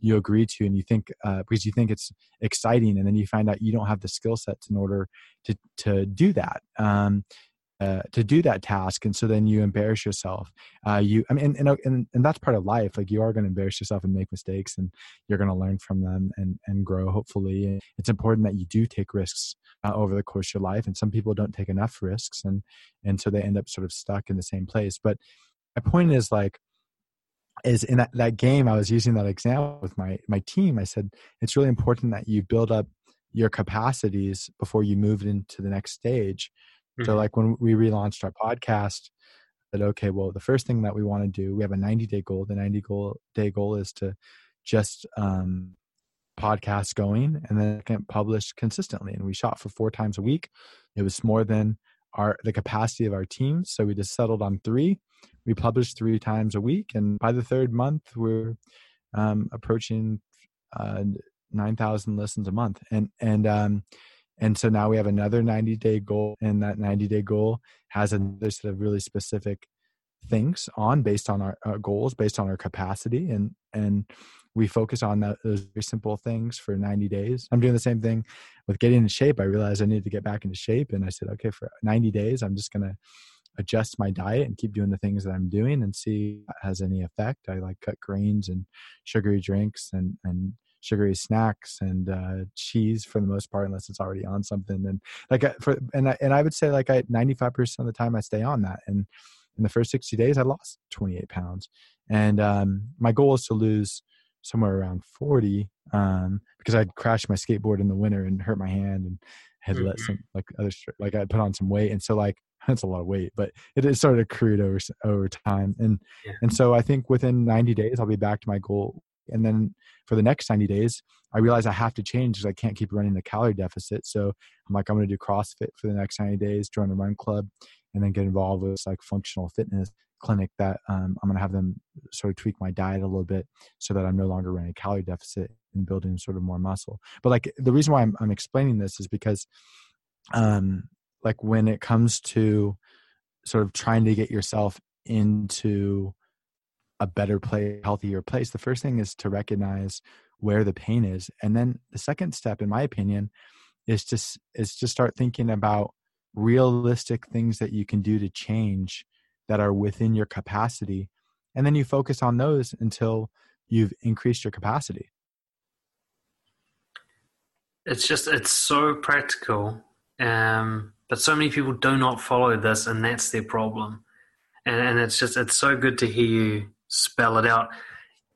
you agree to and you think uh, because you think it's exciting and then you find out you don't have the skill sets in order to to do that. Um, uh, to do that task and so then you embarrass yourself. Uh, you i mean and, and, and that's part of life like you are going to embarrass yourself and make mistakes and you're going to learn from them and and grow hopefully it's important that you do take risks uh, over the course of your life and some people don't take enough risks and and so they end up sort of stuck in the same place but my point is like is in that, that game i was using that example with my my team i said it's really important that you build up your capacities before you move into the next stage Mm-hmm. So like when we relaunched our podcast, that okay, well the first thing that we want to do, we have a 90 day goal. The 90 goal day goal is to just um podcast going and then can publish consistently. And we shot for four times a week. It was more than our the capacity of our team. So we just settled on three. We published three times a week, and by the third month, we're um, approaching uh, nine thousand listens a month. And and um, and so now we have another 90 day goal, and that 90 day goal has another set of really specific things on based on our, our goals, based on our capacity, and and we focus on that, those very simple things for 90 days. I'm doing the same thing with getting in shape. I realized I needed to get back into shape, and I said, okay, for 90 days, I'm just gonna adjust my diet and keep doing the things that I'm doing and see if has any effect. I like cut grains and sugary drinks and and sugary snacks and uh, cheese for the most part, unless it's already on something. And like for and I, and I would say like I 95% of the time I stay on that. And in the first 60 days, I lost 28 pounds. And um, my goal is to lose somewhere around 40 um, because I'd crashed my skateboard in the winter and hurt my hand and had mm-hmm. let some like other like I put on some weight. And so like that's a lot of weight, but it, it started accrued over over time. And yeah. and so I think within 90 days I'll be back to my goal and then for the next 90 days, I realize I have to change because I can't keep running the calorie deficit. So I'm like, I'm going to do CrossFit for the next 90 days, join a run club, and then get involved with like functional fitness clinic that um, I'm going to have them sort of tweak my diet a little bit so that I'm no longer running a calorie deficit and building sort of more muscle. But like the reason why I'm, I'm explaining this is because, um, like when it comes to sort of trying to get yourself into a better place, healthier place, the first thing is to recognize where the pain is. And then the second step, in my opinion, is to, is to start thinking about realistic things that you can do to change that are within your capacity. And then you focus on those until you've increased your capacity. It's just, it's so practical. Um, but so many people do not follow this, and that's their problem. And, and it's just, it's so good to hear you spell it out.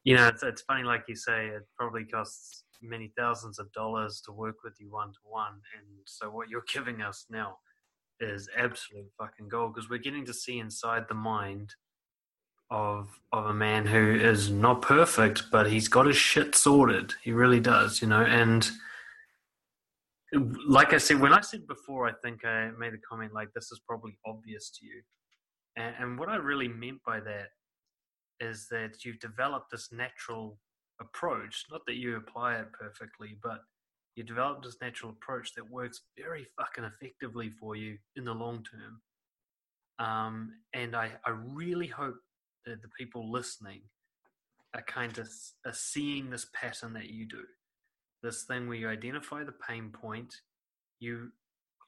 You know, it's, it's funny, like you say, it probably costs many thousands of dollars to work with you one to one. And so what you're giving us now is absolute fucking gold because we're getting to see inside the mind of of a man who is not perfect, but he's got his shit sorted. He really does, you know. And like I said, when I said before, I think I made a comment like this is probably obvious to you. And, and what I really meant by that is that you've developed this natural approach. Not that you apply it perfectly, but you develop this natural approach that works very fucking effectively for you in the long term. Um, and I, I really hope that the people listening are kind of are seeing this pattern that you do. This thing where you identify the pain point, you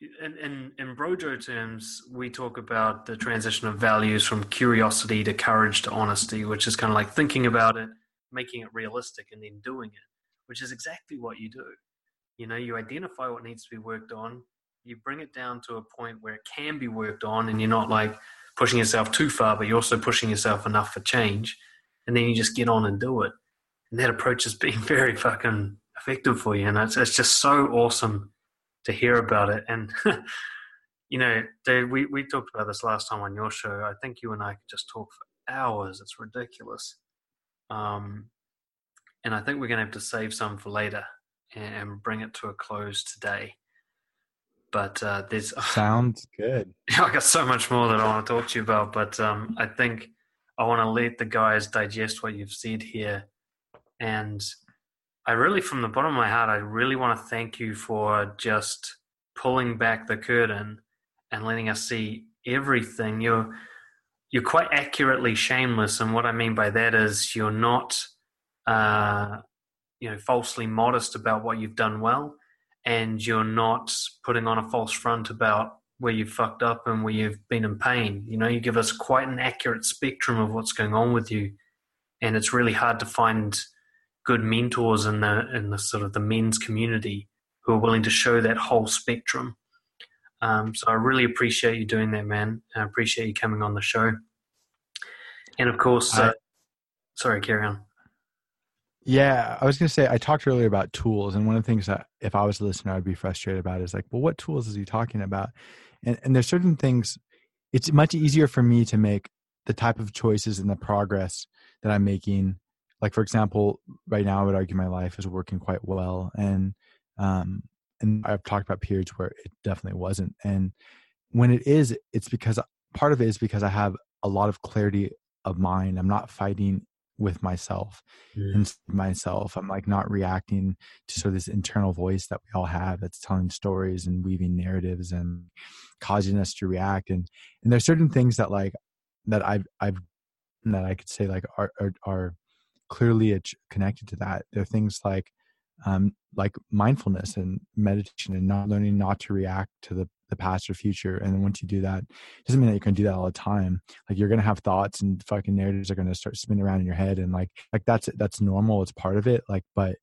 in, in, in Brojo terms, we talk about the transition of values from curiosity to courage to honesty, which is kind of like thinking about it, making it realistic, and then doing it, which is exactly what you do. You know, you identify what needs to be worked on, you bring it down to a point where it can be worked on, and you're not like pushing yourself too far, but you're also pushing yourself enough for change, and then you just get on and do it. And that approach has been very fucking effective for you, and it's, it's just so awesome to hear about it. And you know, Dave, we, we talked about this last time on your show. I think you and I could just talk for hours. It's ridiculous. Um, and I think we're going to have to save some for later and, and bring it to a close today. But uh, there's sounds good. I got so much more that I want to talk to you about, but um, I think I want to let the guys digest what you've said here. And I really, from the bottom of my heart, I really want to thank you for just pulling back the curtain and letting us see everything. You're you're quite accurately shameless, and what I mean by that is you're not, uh, you know, falsely modest about what you've done well, and you're not putting on a false front about where you've fucked up and where you've been in pain. You know, you give us quite an accurate spectrum of what's going on with you, and it's really hard to find good mentors in the in the sort of the men's community who are willing to show that whole spectrum. Um, so I really appreciate you doing that, man. I appreciate you coming on the show. And of course, uh, I, sorry, carry on. Yeah, I was going to say, I talked earlier about tools. And one of the things that if I was a listener, I'd be frustrated about is like, well, what tools is he talking about? And, and there's certain things, it's much easier for me to make the type of choices and the progress that I'm making. Like, for example, right now, I would argue my life is working quite well. And um, and I've talked about periods where it definitely wasn't. And when it is, it's because part of it is because I have a lot of clarity of mind. I'm not fighting with myself mm. and myself. I'm like not reacting to sort of this internal voice that we all have that's telling stories and weaving narratives and causing us to react. And and there's certain things that like that I've I've that I could say like are are, are clearly connected to that. There are things like um, like mindfulness and meditation and not learning not to react to the, the past or future. And once you do that, doesn't mean that you can do that all the time. Like you're gonna have thoughts and fucking narratives are gonna start spinning around in your head, and like like that's that's normal. It's part of it. Like, but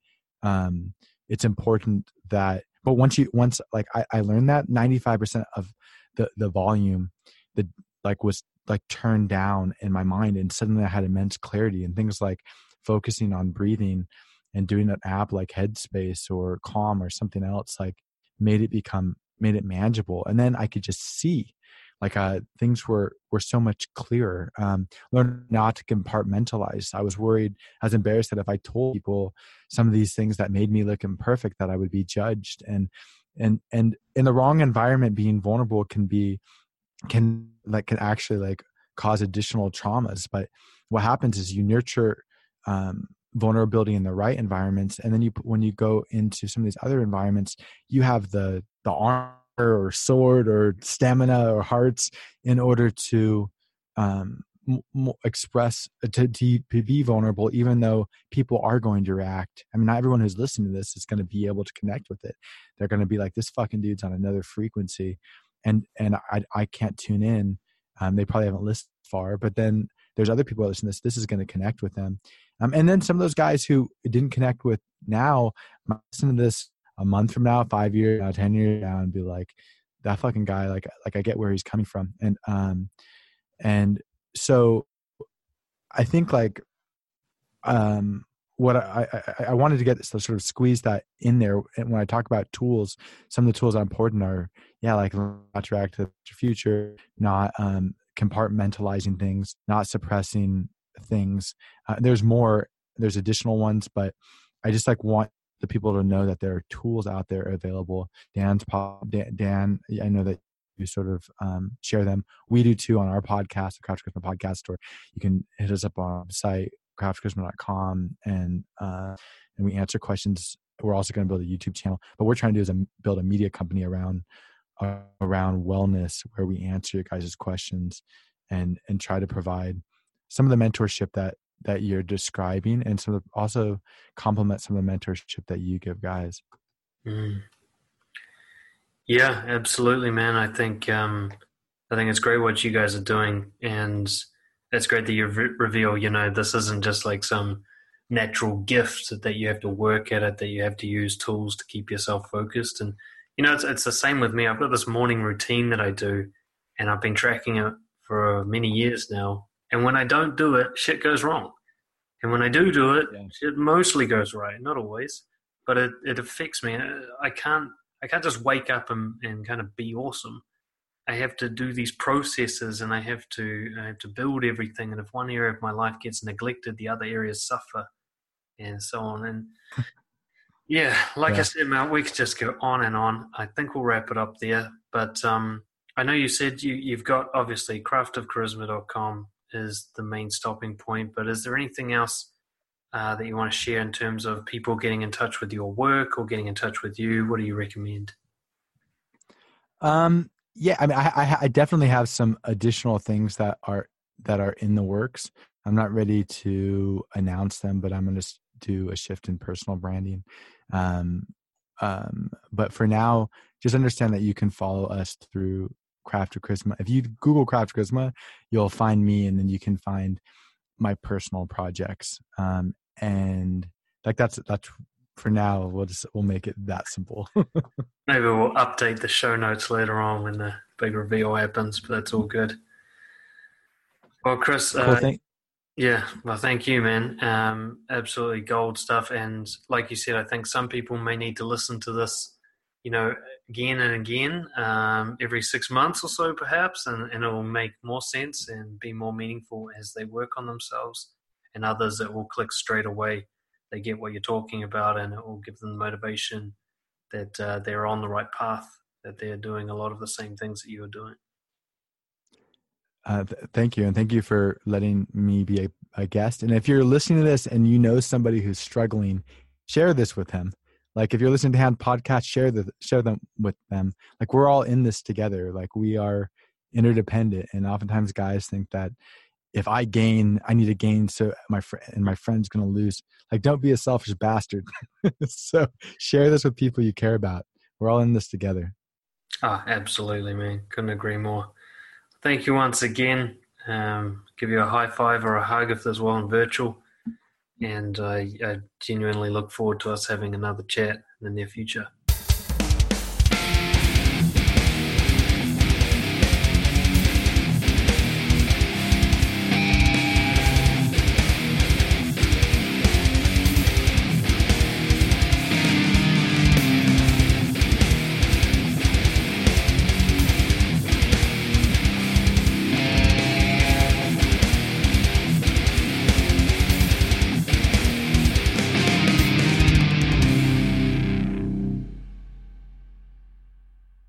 um, it's important that. But once you once like I, I learned that ninety five percent of the the volume, the like was like turned down in my mind, and suddenly I had immense clarity and things like focusing on breathing and doing an app like headspace or calm or something else like made it become made it manageable. And then i could just see like uh, things were were so much clearer um, learn not to compartmentalize. I was worried i was embarrassed that if i told people some of these things that made me look imperfect that i would be judged. And and and in the wrong environment being vulnerable can be can like can actually like cause additional traumas. But what happens is you nurture um, vulnerability in the right environments and then you when you go into some of these other environments you have the the armor or sword or stamina or hearts in order to um, m- express uh, to, to, be vulnerable even though people are going to react. I mean not everyone who's listening to this is going to be able to connect with it. They're going to be like this fucking dude's on another frequency and and i i can't tune in. Um, they probably haven't listened far but then there's other people that listen to this. This is going to connect with them um, and then some of those guys who didn't connect with now listen to this a month from now, five years now, ten years now, and be like, that fucking guy, like like I get where he's coming from. And um and so I think like um what I, I, I wanted to get this to sort of squeeze that in there. And when I talk about tools, some of the tools that are important are, yeah, like to the future, not um, compartmentalizing things, not suppressing things. Uh, there's more, there's additional ones, but I just like want the people to know that there are tools out there available. Dan's Dan, Dan I know that you sort of um, share them. We do too on our podcast, the Craft Charisma Podcast, or you can hit us up on our site, craftcharisma.com, and uh, and we answer questions. We're also going to build a YouTube channel, but we're trying to do is a, build a media company around uh, around wellness, where we answer your guys' questions and and try to provide some of the mentorship that that you're describing and some of also complement some of the mentorship that you give guys mm. yeah absolutely man i think um i think it's great what you guys are doing and it's great that you re- reveal you know this isn't just like some natural gift that you have to work at it, that you have to use tools to keep yourself focused. And you know, it's it's the same with me. I've got this morning routine that I do, and I've been tracking it for many years now. And when I don't do it, shit goes wrong. And when I do do it, yeah. shit mostly goes right. Not always, but it, it affects me. I can't I can't just wake up and, and kind of be awesome. I have to do these processes and I have to I have to build everything. And if one area of my life gets neglected, the other areas suffer, and so on. And yeah, like yeah. I said, Mel, we could just go on and on. I think we'll wrap it up there. But um, I know you said you, you've got obviously craftofcharisma.com is the main stopping point. But is there anything else uh, that you want to share in terms of people getting in touch with your work or getting in touch with you? What do you recommend? Um, yeah, I mean, I, I definitely have some additional things that are that are in the works. I'm not ready to announce them, but I'm going to do a shift in personal branding. Um, um, but for now, just understand that you can follow us through Craft of Charisma. If you Google Craft of Charisma, you'll find me, and then you can find my personal projects. Um, and like that's that's for now. We'll just we'll make it that simple. Maybe we'll update the show notes later on when the big reveal happens, but that's all good. Well, Chris, cool, uh, yeah, well, thank you, man. Um, absolutely gold stuff. And like you said, I think some people may need to listen to this, you know, again and again, um, every six months or so, perhaps, and, and it will make more sense and be more meaningful as they work on themselves. And others, it will click straight away. They get what you're talking about, and it will give them the motivation that uh, they're on the right path, that they're doing a lot of the same things that you are doing. Uh, th- thank you, and thank you for letting me be a, a, guest. And if you're listening to this and you know somebody who's struggling, share this with him. Like if you're listening to Hand Podcast, share the share them with them. Like we're all in this together. Like we are interdependent, and oftentimes guys think that if I gain, I need to gain so my friend and my friend's going to lose. Like don't be a selfish bastard. so share this with people you care about. We're all in this together. Ah, oh, absolutely, man. Couldn't agree more thank you once again. Um, give you a high five or a hug if there's one virtual. And I, I genuinely look forward to us having another chat in the near future.